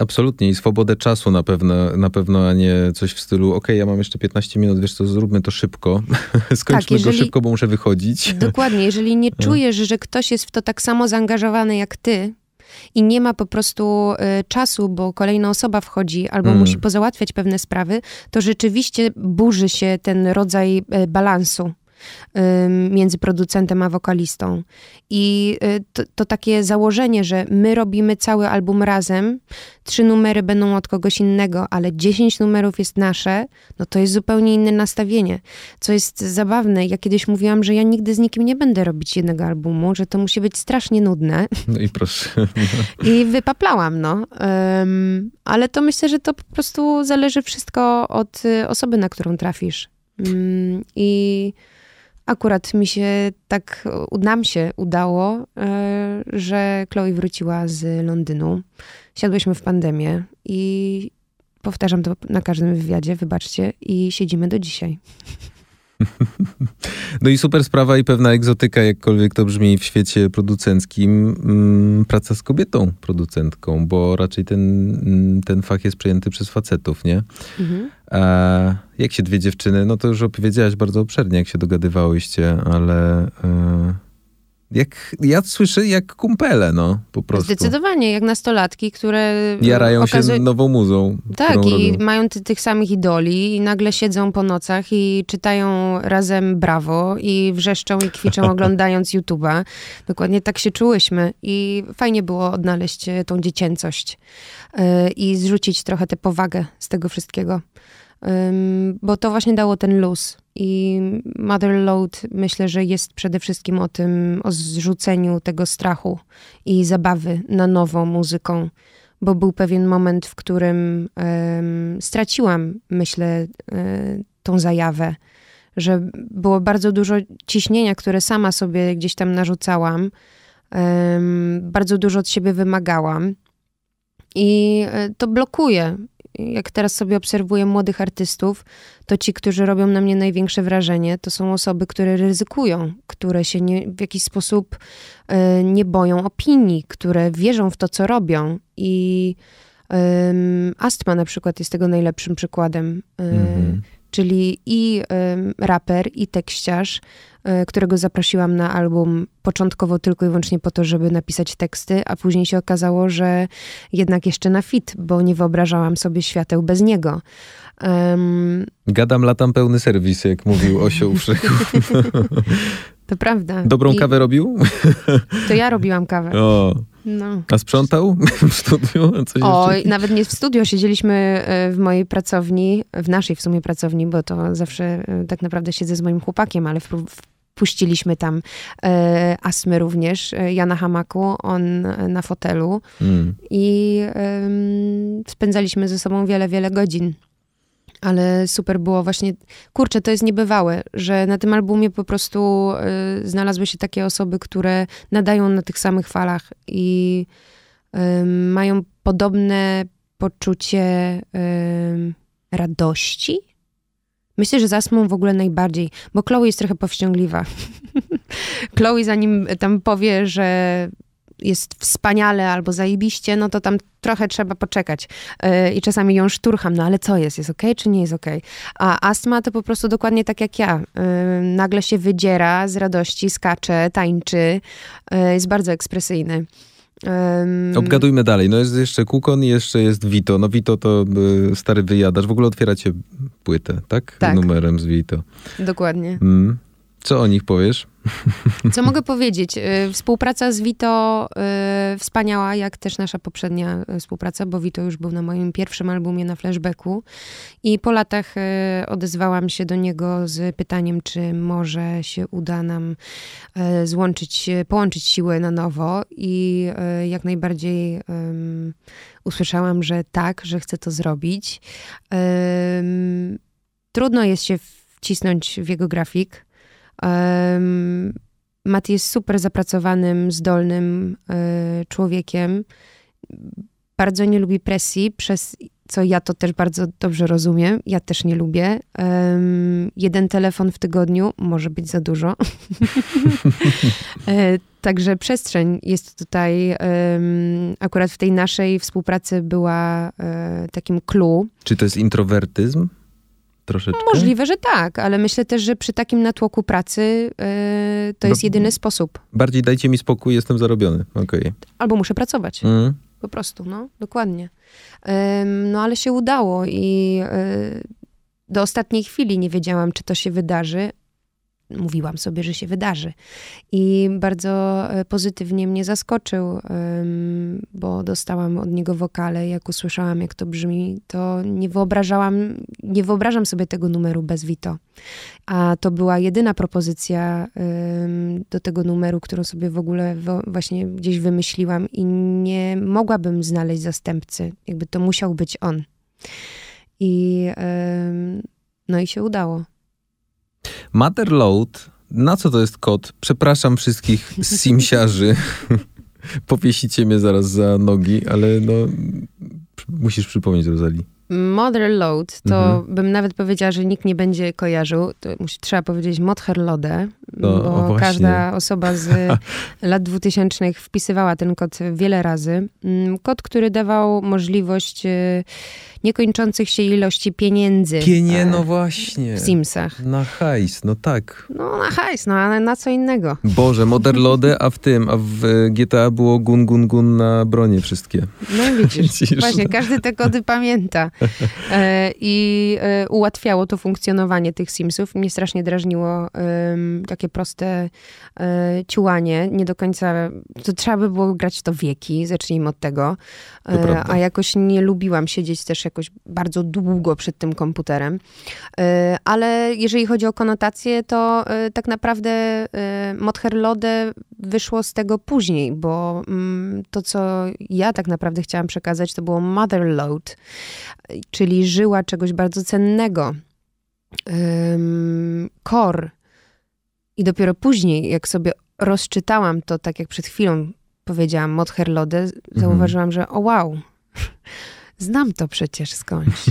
Absolutnie i swobodę czasu na pewno, na pewno, a nie coś w stylu, ok, ja mam jeszcze 15 minut, wiesz co, zróbmy to szybko, skończmy tak, jeżeli, go szybko, bo muszę wychodzić. Dokładnie, jeżeli nie czujesz, że ktoś jest w to tak samo zaangażowany jak ty i nie ma po prostu y, czasu, bo kolejna osoba wchodzi albo mm. musi pozałatwiać pewne sprawy, to rzeczywiście burzy się ten rodzaj y, balansu między producentem a wokalistą. I y, to, to, takie założenie, że my robimy cały album razem, trzy numery będą od kogoś innego, ale dziesięć numerów jest nasze, no to jest zupełnie inne nastawienie. Co jest zabawne, ja kiedyś mówiłam, że ja nigdy z nikim nie będę robić jednego albumu, że to musi być strasznie nudne. No i proszę. I wypaplałam, no. Um, ale to myślę, że to po prostu zależy wszystko od y, osoby, na którą trafisz. Um, I akurat mi się tak, nam się udało, e, że Chloe wróciła z Londynu. Siadłyśmy w pandemię i powtarzam to na każdym wywiadzie, wybaczcie, i siedzimy do dzisiaj. No i super sprawa i pewna egzotyka, jakkolwiek to brzmi w świecie producenckim, mm, praca z kobietą producentką, bo raczej ten, mm, ten fach jest przejęty przez facetów, nie? Mhm. A jak się dwie dziewczyny, no to już opowiedziałaś bardzo obszernie, jak się dogadywałyście, ale... Yy jak, ja słyszę jak kumpele, no, po prostu. Zdecydowanie, jak nastolatki, które... Jarają okazuje... się nową muzą. Tak, i robią. mają ty, tych samych idoli i nagle siedzą po nocach i czytają razem Brawo i wrzeszczą i kwiczą oglądając YouTube'a. Dokładnie tak się czułyśmy i fajnie było odnaleźć e, tą dziecięcość yy, i zrzucić trochę tę powagę z tego wszystkiego bo to właśnie dało ten luz. I Motherload myślę, że jest przede wszystkim o tym, o zrzuceniu tego strachu i zabawy na nowo muzyką, bo był pewien moment, w którym um, straciłam, myślę, um, tą zajawę, że było bardzo dużo ciśnienia, które sama sobie gdzieś tam narzucałam, um, bardzo dużo od siebie wymagałam. I e, to blokuje jak teraz sobie obserwuję młodych artystów, to ci, którzy robią na mnie największe wrażenie, to są osoby, które ryzykują, które się nie, w jakiś sposób y, nie boją opinii, które wierzą w to, co robią. I Astma na przykład jest tego najlepszym przykładem. Y, mm-hmm czyli i raper, i tekściarz, y, którego zaprosiłam na album początkowo tylko i wyłącznie po to, żeby napisać teksty, a później się okazało, że jednak jeszcze na fit, bo nie wyobrażałam sobie świateł bez niego. Um, Gadam, latam pełny serwis, jak mówił Osioł Wszechów. To prawda. Dobrą I kawę robił? To ja robiłam kawę. O. No. A sprzątał w studiu? Coś Oj, nawet nie w studio, siedzieliśmy e, w mojej pracowni, w naszej w sumie pracowni, bo to zawsze e, tak naprawdę siedzę z moim chłopakiem, ale wpuściliśmy tam e, Asmy również, e, ja na hamaku, on na fotelu mm. i e, spędzaliśmy ze sobą wiele, wiele godzin. Ale super było właśnie, kurczę, to jest niebywałe, że na tym albumie po prostu y, znalazły się takie osoby, które nadają na tych samych falach i y, mają podobne poczucie y, radości. Myślę, że z Asmą w ogóle najbardziej, bo Chloe jest trochę powściągliwa. Chloe zanim tam powie, że jest wspaniale albo zajebiście, no to tam trochę trzeba poczekać. Yy, I czasami ją szturcham, no ale co jest? Jest ok, czy nie jest ok? A astma to po prostu dokładnie tak jak ja. Yy, nagle się wydziera z radości, skacze, tańczy. Yy, jest bardzo ekspresyjny. Um, Obgadujmy dalej. No jest jeszcze Kukon i jeszcze jest Vito. No Vito to y, stary wyjadasz. W ogóle otwieracie płytę, tak? Tak. Numerem z Vito. Dokładnie. Mm. Co o nich powiesz? Co mogę powiedzieć? Y, Współpraca z Vito y, wspaniała, jak też nasza poprzednia y, współpraca, bo Vito już był na moim pierwszym albumie na flashbacku i po latach odezwałam się do niego z pytaniem, czy może się uda nam złączyć, połączyć siły na nowo i jak najbardziej usłyszałam, że tak, że chcę to zrobić. Trudno jest się wcisnąć w jego grafik. Um, jest super zapracowanym, zdolnym y, człowiekiem. Bardzo nie lubi presji, przez co ja to też bardzo dobrze rozumiem. Ja też nie lubię. Um, jeden telefon w tygodniu może być za dużo. E, Także przestrzeń jest tutaj, um, akurat w tej naszej współpracy była e, takim clue. Czy to jest introwertyzm? Troszeczkę? Możliwe, że tak, ale myślę też, że przy takim natłoku pracy e, to jest Bo- jedyny sposób. Bardziej dajcie mi spokój, jestem zarobiony. Okej. Albo muszę pracować. Mm. Po prostu, no, dokładnie. Ym, no ale się udało i y, do ostatniej chwili nie wiedziałam, czy to się wydarzy. Mówiłam sobie, że się wydarzy. I bardzo y, pozytywnie mnie zaskoczył, bo dostałam od niego wokale. Jak usłyszałam, jak to brzmi, to nie wyobrażałam, nie wyobrażam sobie tego numeru bez Vito. A to była jedyna propozycja do tego numeru, którą sobie w ogóle właśnie gdzieś wymyśliłam i nie mogłabym znaleźć zastępcy. Jakby to musiał być on. I no i się udało. Motherload, na co to jest kod? Przepraszam wszystkich simsiarzy. Powiesicie mnie zaraz za nogi, ale no musisz przypomnieć Rozali. Mother Load, to Mhm. bym nawet powiedziała, że nikt nie będzie kojarzył. To musi, trzeba powiedzieć Motherlode, No, bo każda osoba z lat 2000 wpisywała ten kod wiele razy. Mm, Kod, który dawał możliwość e, niekończących się ilości pieniędzy Pienie, e, no właśnie. w Simsach. Na hajs, no tak. No na hajs, no ale na co innego. Boże, Motherlode, a w tym, a w e, GTA było gun, gun, gun na bronie wszystkie. No i widzisz, Widzisz? właśnie każdy te kody pamięta. E, I e, ułatwiało to funkcjonowanie tych Simsów. Mnie strasznie drażniło em, takie proste e, ciułanie. Nie do końca, to trzeba by było grać w to wieki, zacznijmy od tego. E, a jakoś nie lubiłam siedzieć też jakoś bardzo długo przed tym komputerem. E, ale jeżeli chodzi o konotację, to e, tak naprawdę e, Motherlode wyszło z tego później, bo mm, to, co ja tak naprawdę chciałam przekazać, to było motherload, czyli żyła czegoś bardzo cennego. Core. I dopiero później, jak sobie rozczytałam to, tak jak przed chwilą powiedziałam, Motherlode, zauważyłam, że o wow, znam to przecież skądś.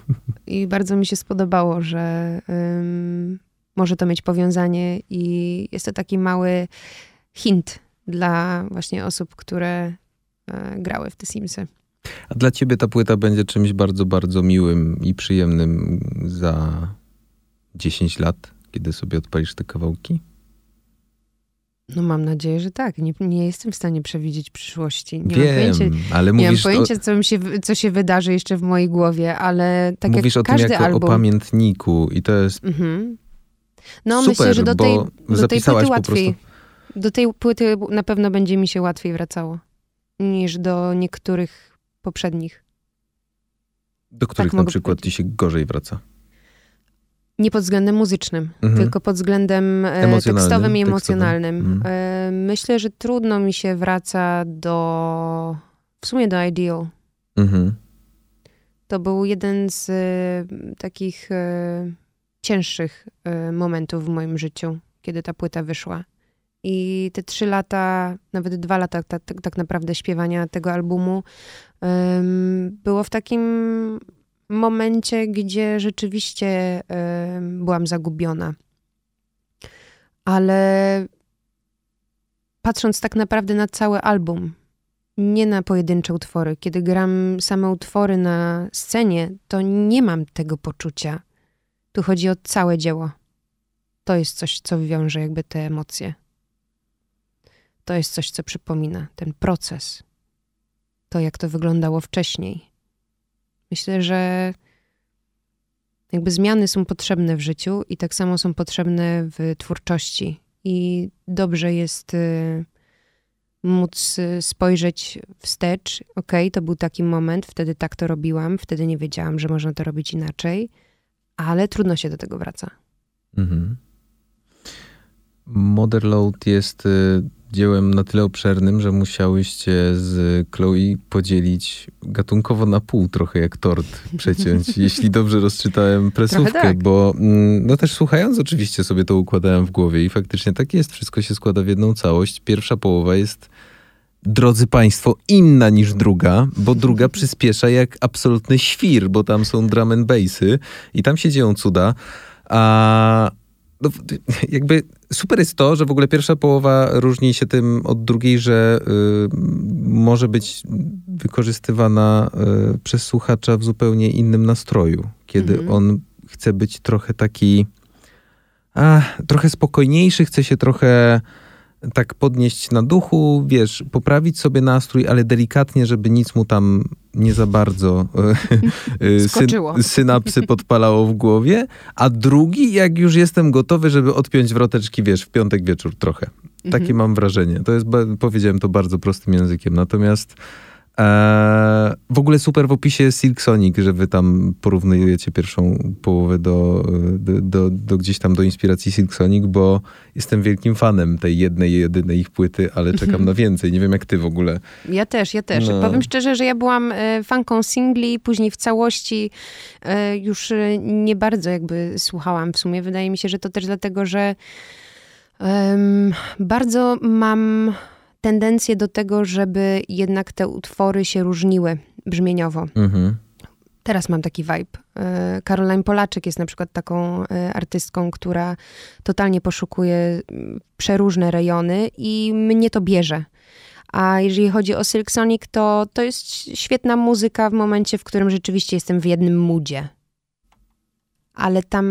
I bardzo mi się spodobało, że ym, może to mieć powiązanie i jest to taki mały hint dla właśnie osób, które e, grały w te Simsy. A dla ciebie ta płyta będzie czymś bardzo, bardzo miłym i przyjemnym za 10 lat, kiedy sobie odpalisz te kawałki? No mam nadzieję, że tak. Nie, nie jestem w stanie przewidzieć przyszłości. Nie mam Wiem, pojęcia, ale nie mam mówisz, pojęcia co, się, co się wydarzy jeszcze w mojej głowie, ale tak mówisz jak o tym każdy jako album... o pamiętniku i to jest Mhm. No super, myślę, że do tej, do tej płyty łatwiej. prostu. Do tej płyty na pewno będzie mi się łatwiej wracało niż do niektórych poprzednich. Do których na mogę przykład powiedzieć. ci się gorzej wraca. Nie pod względem muzycznym, Mhm. tylko pod względem e, Emocjonalnym, tekstowym i tekstowym. emocjonalnym. Mhm. E, Myślę, że trudno mi się wraca do... w sumie do Ideal. Mhm. To był jeden z e, takich e, cięższych e, momentów w moim życiu, kiedy ta płyta wyszła. I te trzy lata, nawet dwa lata tak, tak, tak naprawdę śpiewania tego albumu było w takim momencie, gdzie rzeczywiście byłam zagubiona. Ale patrząc tak naprawdę na cały album, nie na pojedyncze utwory. Kiedy gram same utwory na scenie, to nie mam tego poczucia. Tu chodzi o całe dzieło. To jest coś, co wiąże jakby te emocje. to jest coś, co przypomina ten proces. To, jak to wyglądało wcześniej. Myślę, że jakby zmiany są potrzebne w życiu i tak samo są potrzebne w twórczości. I dobrze jest y, móc y, spojrzeć wstecz. Ok, to był taki moment, wtedy tak to robiłam, wtedy nie wiedziałam, że można to robić inaczej, ale trudno się do tego wraca. Mhm. Motherload jest y, dziełem na tyle obszernym, że musiałyście z Chloe podzielić gatunkowo na pół, trochę jak tort przeciąć, jeśli dobrze rozczytałem presówkę, tak. bo mm, no też słuchając oczywiście sobie to układałem w głowie i faktycznie tak jest, wszystko się składa w jedną całość. Pierwsza połowa jest drodzy Państwo, inna niż druga, bo druga przyspiesza jak absolutny świr, bo tam są drum and bassy i tam się dzieją cuda. A no, jakby super jest to, że w ogóle pierwsza połowa różni się tym od drugiej, że y, może być wykorzystywana y, przez słuchacza w zupełnie innym nastroju, kiedy mhm. on chce być trochę taki a, trochę spokojniejszy, chce się trochę tak podnieść na duchu, wiesz, poprawić sobie nastrój, ale delikatnie, żeby nic mu tam nie za bardzo e, e, syn, synapsy podpalało w głowie, a drugi, jak już jestem gotowy, żeby odpiąć wroteczki, wiesz, w piątek wieczór trochę. Takie mhm. mam wrażenie. To jest, powiedziałem to bardzo prostym językiem. Natomiast Eee, w ogóle super w opisie Silk Sonic, że wy tam porównujecie pierwszą połowę do, do, do, do, gdzieś tam do inspiracji Silk Sonic, bo jestem wielkim fanem tej jednej, jedynej ich płyty, ale czekam mhm. na więcej. Nie wiem jak ty w ogóle. Ja też, ja też. No. Powiem szczerze, że ja byłam e, fanką singli, później w całości e, już e, nie bardzo jakby słuchałam w sumie. Wydaje mi się, że to też dlatego, że um, bardzo mam tendencję do tego, żeby jednak te utwory się różniły brzmieniowo. Mhm. Teraz mam taki vibe. E, Caroline Polaczek jest na przykład taką e, artystką, która totalnie poszukuje mm, przeróżne rejony i mnie to bierze. A jeżeli chodzi o Silk Sonic, to to jest świetna muzyka w momencie, w którym rzeczywiście jestem w jednym moodzie. Ale tam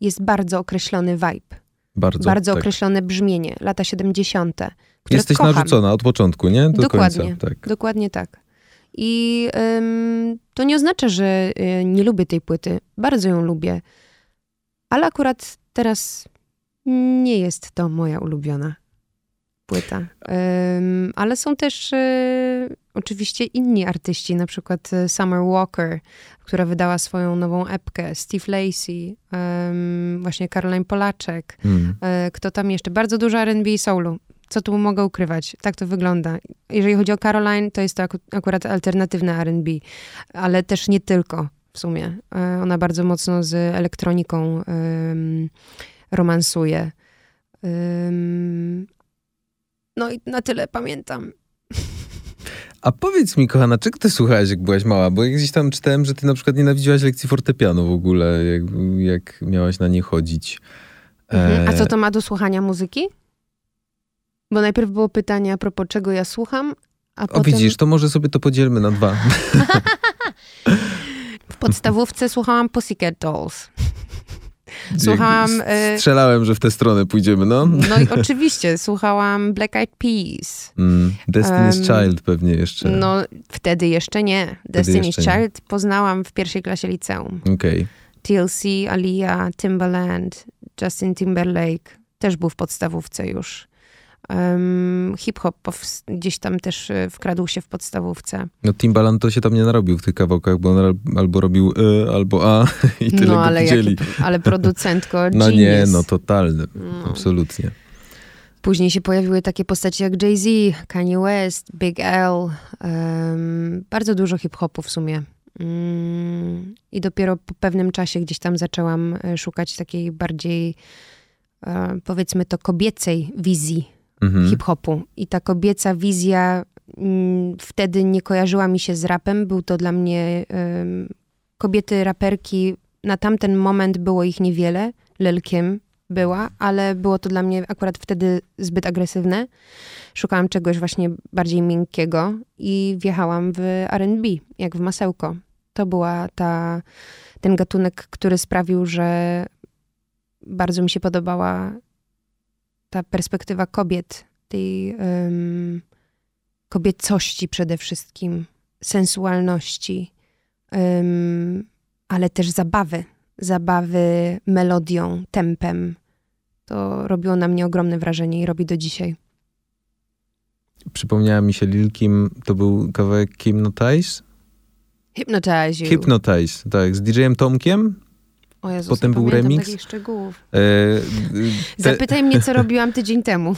jest bardzo określony vibe. Bardzo, bardzo tak. określone brzmienie, lata 70. Jesteś kocham. narzucona od początku, nie? Do dokładnie, końca. Tak. Dokładnie tak. I ym, to nie oznacza, że y, nie lubię tej płyty. Bardzo ją lubię. Ale akurat teraz nie jest to moja ulubiona płyta. Ym, ale są też y, oczywiście inni artyści, na przykład y, Summer Walker, która wydała swoją nową epkę, Steve Lacey, ym, właśnie Caroline Polaczek. Y, kto tam jeszcze? Bardzo dużo R&B i soulu co tu mogę ukrywać? Tak to wygląda. Jeżeli chodzi o Caroline, to jest to ak akurat alternatywne R&B, ale też nie tylko w sumie. E, ona bardzo mocno z elektroniką um, romansuje. Um, no i na tyle pamiętam. A powiedz mi, kochana, czego ty słuchałaś, jak byłaś mała? Bo jak gdzieś tam czytałem, że ty na przykład nienawidziłaś lekcji fortepianu w ogóle, jak, jak miałaś na nie chodzić. Mhm. A co to ma do słuchania muzyki? Bo najpierw było pytanie a propos czego ja słucham, a o, potem... widzisz, to może sobie to podzielmy na dwa. w podstawówce słuchałam Pussycat Dolls. Słuchałam... Y, strzelałem, że w tę stronę pójdziemy, no. No i oczywiście, słuchałam Black Eyed Peas. Mm, Destiny's um, Child pewnie jeszcze. No, wtedy jeszcze nie. Wtedy Destiny's jeszcze Child nie. poznałam w pierwszej klasie liceum. Okej. Okay. TLC, Alia, Timbaland, Justin Timberlake. Też był w podstawówce już. Hip-hop gdzieś tam też e, wkradł się w podstawówce. No Timbaland to się tam nie narobił w tych kawałkach, bo on albo robił y, albo A i tyle no, ale, jaki, ale producentko No nie, no totalny, no. absolutnie. Później się pojawiły takie postacie jak Jay-Z, Kanye West, Big L. Um, bardzo dużo hip-hopu w sumie. Um, I dopiero po pewnym czasie gdzieś tam zaczęłam e, szukać takiej bardziej, powiedzmy to, kobiecej wizji mhm. hip-hopu. I ta kobieca wizja mm, wtedy nie kojarzyła mi się z rapem. Był to dla mnie kobiety raperki. Na tamten moment było ich niewiele. Lelkiem była, ale było to dla mnie akurat wtedy zbyt agresywne. Szukałam czegoś właśnie bardziej miękkiego i wjechałam w R&B, jak w masełko. To była ta, ten gatunek, który sprawił, że bardzo mi się podobała ta perspektywa kobiet tej um, kobiecości przede wszystkim, sensualności, um, ale też zabawy. Zabawy melodią, tempem. To robiło na mnie ogromne wrażenie i robi do dzisiaj. Przypomniała mi się Lil Kim, to był kawałek Hypnotize? Hypnotize You. Hypnotize, tak, z DJ-em Tomkiem. O Jezus, Potem był remix. takich szczegółów. E, te, Zapytaj mnie, co robiłam tydzień temu.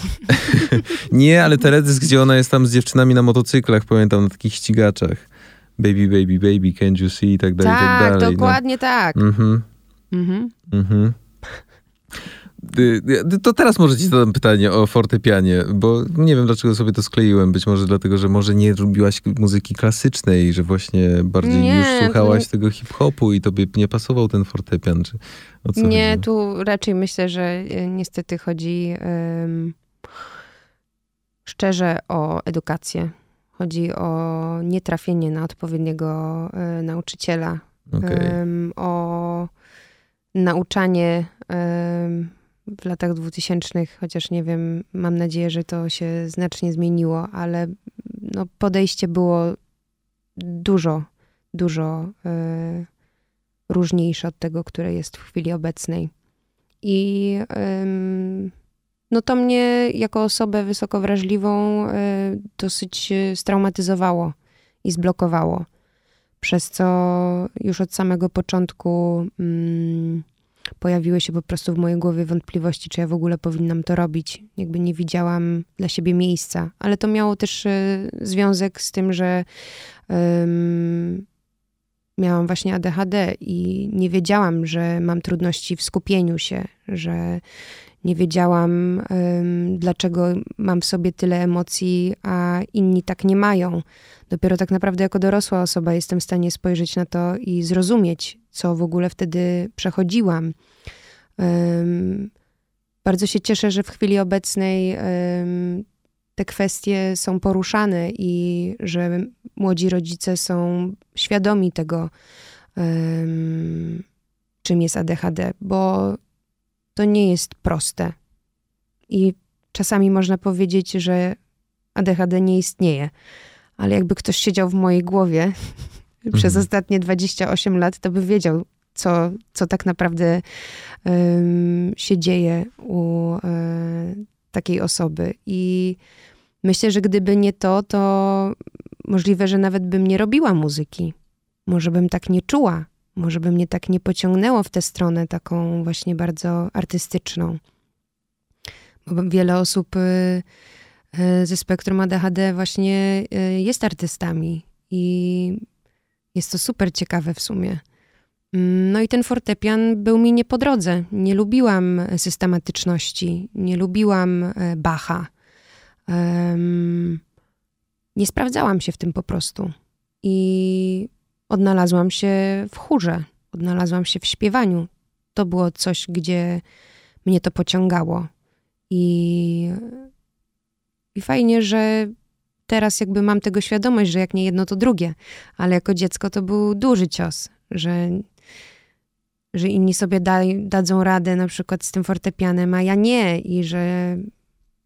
nie, ale teledysk, gdzie ona jest tam z dziewczynami na motocyklach, pamiętam, na takich ścigaczach. Baby, baby, baby, can you see i tak dalej, i tak tak, dalej. dokładnie tak. No. Mhm, Mhm. mhm. Y, y, To teraz może ci zadam pytanie o fortepianie, bo nie wiem, dlaczego sobie to skleiłem. Być może dlatego, że może nie lubiłaś muzyki klasycznej, że właśnie bardziej Nie, już słuchałaś to- tego hip-hopu i tobie nie pasował ten fortepian, czy Nie, chodzi? tu raczej myślę, że niestety chodzi em, szczerze o edukację. Chodzi o nietrafienie na odpowiedniego e, nauczyciela, Okej. em, o nauczanie em, w latach 2000, chociaż nie wiem, mam nadzieję, że to się znacznie zmieniło, ale no, podejście było dużo, dużo e, różniejsze od tego, które jest w chwili obecnej. I no to mnie jako osobę wysoko wrażliwą e, dosyć e, straumatyzowało i zblokowało. Przez co już od samego początku mm, pojawiły się po prostu w mojej głowie wątpliwości, czy ja w ogóle powinnam to robić. Jakby nie widziałam dla siebie miejsca. Ale to miało też e, związek z tym, że miałam właśnie ADHD i nie wiedziałam, że mam trudności w skupieniu się, że nie wiedziałam, dlaczego mam w sobie tyle emocji, a inni tak nie mają. Dopiero tak naprawdę jako dorosła osoba jestem w stanie spojrzeć na to i zrozumieć, co w ogóle wtedy przechodziłam. Em, bardzo się cieszę, że w chwili obecnej em, te kwestie są poruszane i że młodzi rodzice są świadomi tego, em, czym jest ADHD, bo to nie jest proste. I czasami można powiedzieć, że ADHD nie istnieje, ale jakby ktoś siedział w mojej głowie przez Mhm. ostatnie 28 lat, to by wiedział, co, co tak naprawdę em, się dzieje u e, takiej osoby. I myślę, że gdyby nie to, to możliwe, że nawet bym nie robiła muzyki. Może bym tak nie czuła. Może by mnie tak nie pociągnęło w tę stronę taką właśnie bardzo artystyczną. Bo wiele osób y, ze spektrum ADHD właśnie y, jest artystami i jest to super ciekawe w sumie. Mm, No i ten fortepian był mi nie po drodze. Nie lubiłam systematyczności, nie lubiłam e, Bacha. Nie sprawdzałam się w tym po prostu. I odnalazłam się w chórze, odnalazłam się w śpiewaniu. To było coś, gdzie mnie to pociągało. I, i fajnie, że teraz jakby mam tego świadomość, że jak nie jedno, to drugie. Ale jako dziecko to był duży cios, że, że inni sobie dadzą radę na przykład z tym fortepianem, a ja nie. I że,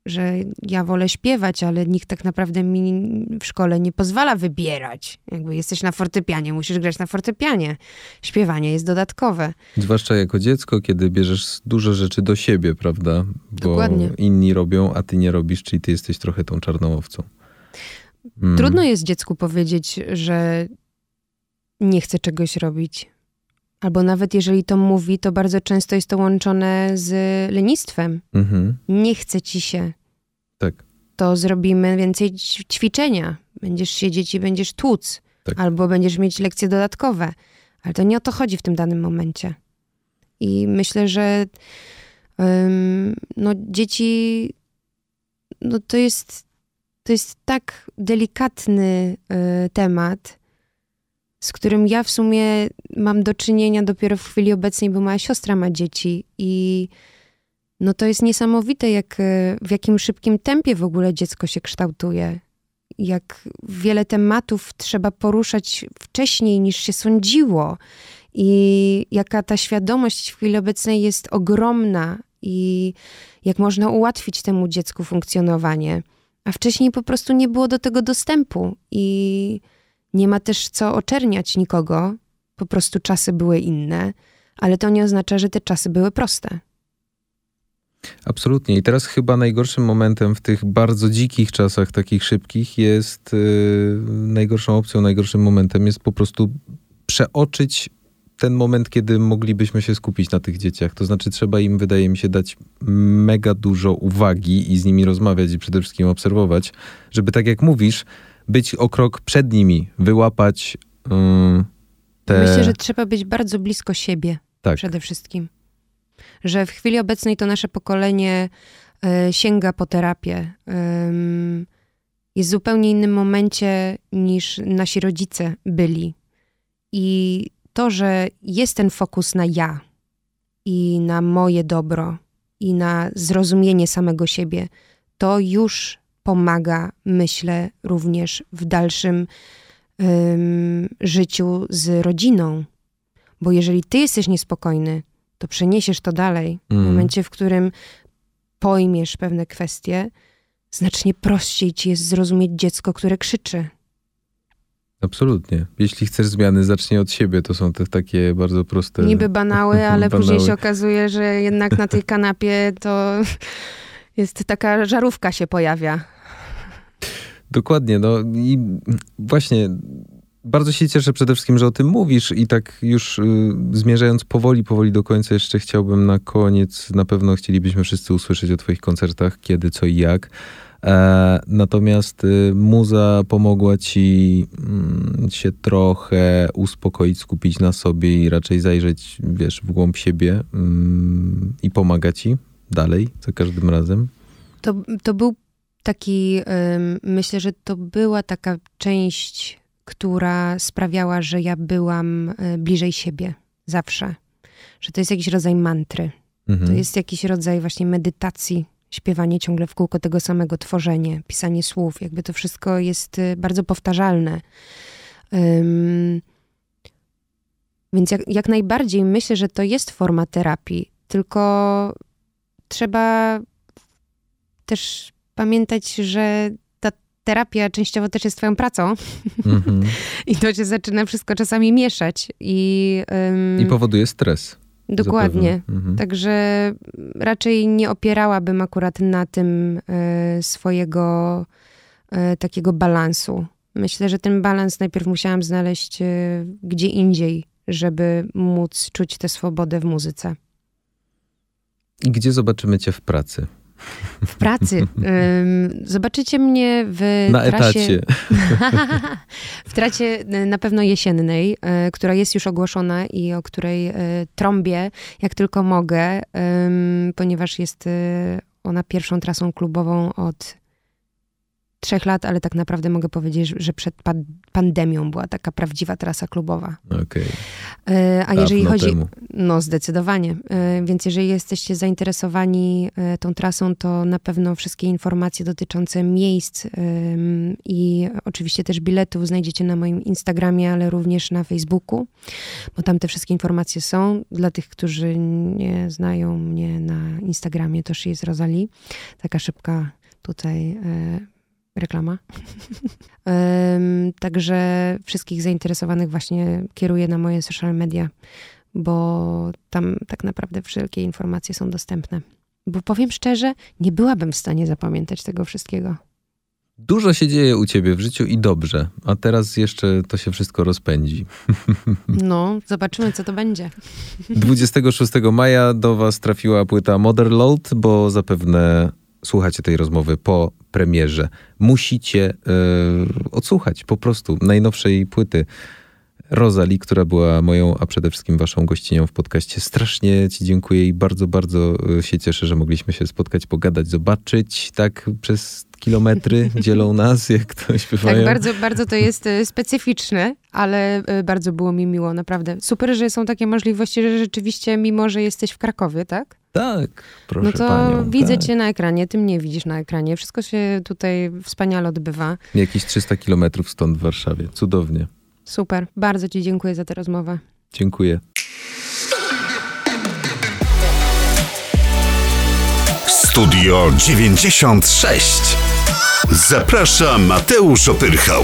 że ja wolę śpiewać, ale nikt tak naprawdę mi w szkole nie pozwala wybierać. Jakby jesteś na fortepianie, musisz grać na fortepianie. Śpiewanie jest dodatkowe. Zwłaszcza jako dziecko, kiedy bierzesz dużo rzeczy do siebie, prawda? Bo Dokładnie. inni robią, a ty nie robisz, czyli ty jesteś trochę tą czarną owcą. Mm. Trudno jest dziecku powiedzieć, że nie chce czegoś robić. Albo nawet jeżeli to mówi, to bardzo często jest to łączone z lenistwem. Mhm. Nie chce ci się. To zrobimy więcej ćwiczenia. Będziesz siedzieć i będziesz tłuc. Tak. Albo będziesz mieć lekcje dodatkowe. Ale to nie o to chodzi w tym danym momencie. I myślę, że ym, no, dzieci no, to jest to jest tak delikatny y, temat, z którym ja w sumie mam do czynienia dopiero w chwili obecnej, bo moja siostra ma dzieci i no to jest niesamowite, jak, y, w jakim szybkim tempie w ogóle dziecko się kształtuje. Jak wiele tematów trzeba poruszać wcześniej niż się sądziło. I jaka ta świadomość w chwili obecnej jest ogromna i jak można ułatwić temu dziecku funkcjonowanie. A wcześniej po prostu nie było do tego dostępu i nie ma też co oczerniać nikogo. Po prostu czasy były inne, ale to nie oznacza, że te czasy były proste. Absolutnie. I teraz chyba najgorszym momentem w tych bardzo dzikich czasach, takich szybkich, jest yy, najgorszą opcją, najgorszym momentem jest po prostu przeoczyć ten moment, kiedy moglibyśmy się skupić na tych dzieciach. To znaczy, trzeba im, wydaje mi się, dać mega dużo uwagi i z nimi rozmawiać i przede wszystkim obserwować, żeby tak jak mówisz, być o krok przed nimi, wyłapać yy, te... Myślę, że trzeba być bardzo blisko siebie tak. przede wszystkim. Że w chwili obecnej to nasze pokolenie y, sięga po terapię. Jest w zupełnie innym momencie niż nasi rodzice byli. I to, że jest ten fokus na ja i na moje dobro i na zrozumienie samego siebie, to już pomaga, myślę, również w dalszym ym, życiu z rodziną. Bo jeżeli ty jesteś niespokojny, to przeniesiesz to dalej. Mm. W momencie, w którym pojmiesz pewne kwestie, znacznie prościej ci jest zrozumieć dziecko, które krzyczy. Absolutnie. Jeśli chcesz zmiany, zacznij od siebie. To są te takie bardzo proste. Niby banały, ale banały. później się okazuje, że jednak na tej kanapie to jest taka żarówka się pojawia. Dokładnie. No i właśnie bardzo się cieszę przede wszystkim, że o tym mówisz i tak już y, zmierzając powoli, powoli do końca jeszcze chciałbym na koniec, na pewno chcielibyśmy wszyscy usłyszeć o twoich koncertach, kiedy, co i jak. E, natomiast y, muza pomogła ci mm, się trochę uspokoić, skupić na sobie i raczej zajrzeć, wiesz, w głąb siebie mm, i pomaga ci dalej, za każdym razem. To, to był taki, myślę, że to była taka część, która sprawiała, że ja byłam e, bliżej siebie zawsze. Że to jest jakiś rodzaj mantry. Mhm. To jest jakiś rodzaj właśnie medytacji, śpiewanie ciągle w kółko tego samego, tworzenie, pisanie słów. Jakby to wszystko jest e, bardzo powtarzalne. Um, więc jak, jak najbardziej myślę, że to jest forma terapii, tylko trzeba też pamiętać, że terapia częściowo też jest twoją pracą mm-hmm. i to się zaczyna wszystko czasami mieszać. I, um, I powoduje stres. Dokładnie. Mhm. Także raczej nie opierałabym akurat na tym e, swojego e, takiego balansu. Myślę, że ten balans najpierw musiałam znaleźć e, gdzie indziej, żeby móc czuć tę swobodę w muzyce. I gdzie zobaczymy cię w pracy? W pracy. Zobaczycie mnie w na trasie... etacie. w tracie na pewno jesiennej, e, która jest już ogłoszona i o której e, trąbię jak tylko mogę, ponieważ jest ona pierwszą trasą klubową od trzech lat, ale tak naprawdę mogę powiedzieć, że przed pandemią była taka prawdziwa trasa klubowa. Okay. E, a jeżeli chodzi. Temu. No, zdecydowanie. E, więc jeżeli jesteście zainteresowani e, tą trasą, to na pewno wszystkie informacje dotyczące miejsc i oczywiście też biletów znajdziecie na moim Instagramie, ale również na Facebooku, bo tam te wszystkie informacje są. Dla tych, którzy nie znają mnie na Instagramie, to jest Rosalie. Taka szybka tutaj reklama. Także wszystkich zainteresowanych właśnie kieruję na moje social media, bo tam tak naprawdę wszelkie informacje są dostępne. Bo powiem szczerze, nie byłabym w stanie zapamiętać tego wszystkiego. Dużo się dzieje u ciebie w życiu i dobrze, a teraz jeszcze to się wszystko rozpędzi. No, zobaczymy, co to będzie. 26 maja do was trafiła płyta Motherload, bo zapewne słuchacie tej rozmowy po premierze. Musicie yy, odsłuchać po prostu najnowszej płyty Rozali, która była moją, a przede wszystkim waszą gościnią w podcaście. Strasznie ci dziękuję i bardzo, bardzo e, się cieszę, że mogliśmy się spotkać, pogadać, zobaczyć tak przez kilometry dzielą nas, jak to śpiewają. Tak, bardzo, bardzo to jest e, specyficzne, ale bardzo było mi miło, naprawdę. Super, że są takie możliwości, że rzeczywiście, mimo że jesteś w Krakowie, tak? Tak, proszę No to panią, widzę tak. cię na ekranie, ty mnie widzisz na ekranie. Wszystko się tutaj wspaniale odbywa. Jakieś 300 kilometrów stąd w Warszawie. Cudownie. Super. Bardzo ci dziękuję za tę rozmowę. Dziękuję. Studio 96. Zaprasza Mateusz Opyrchał.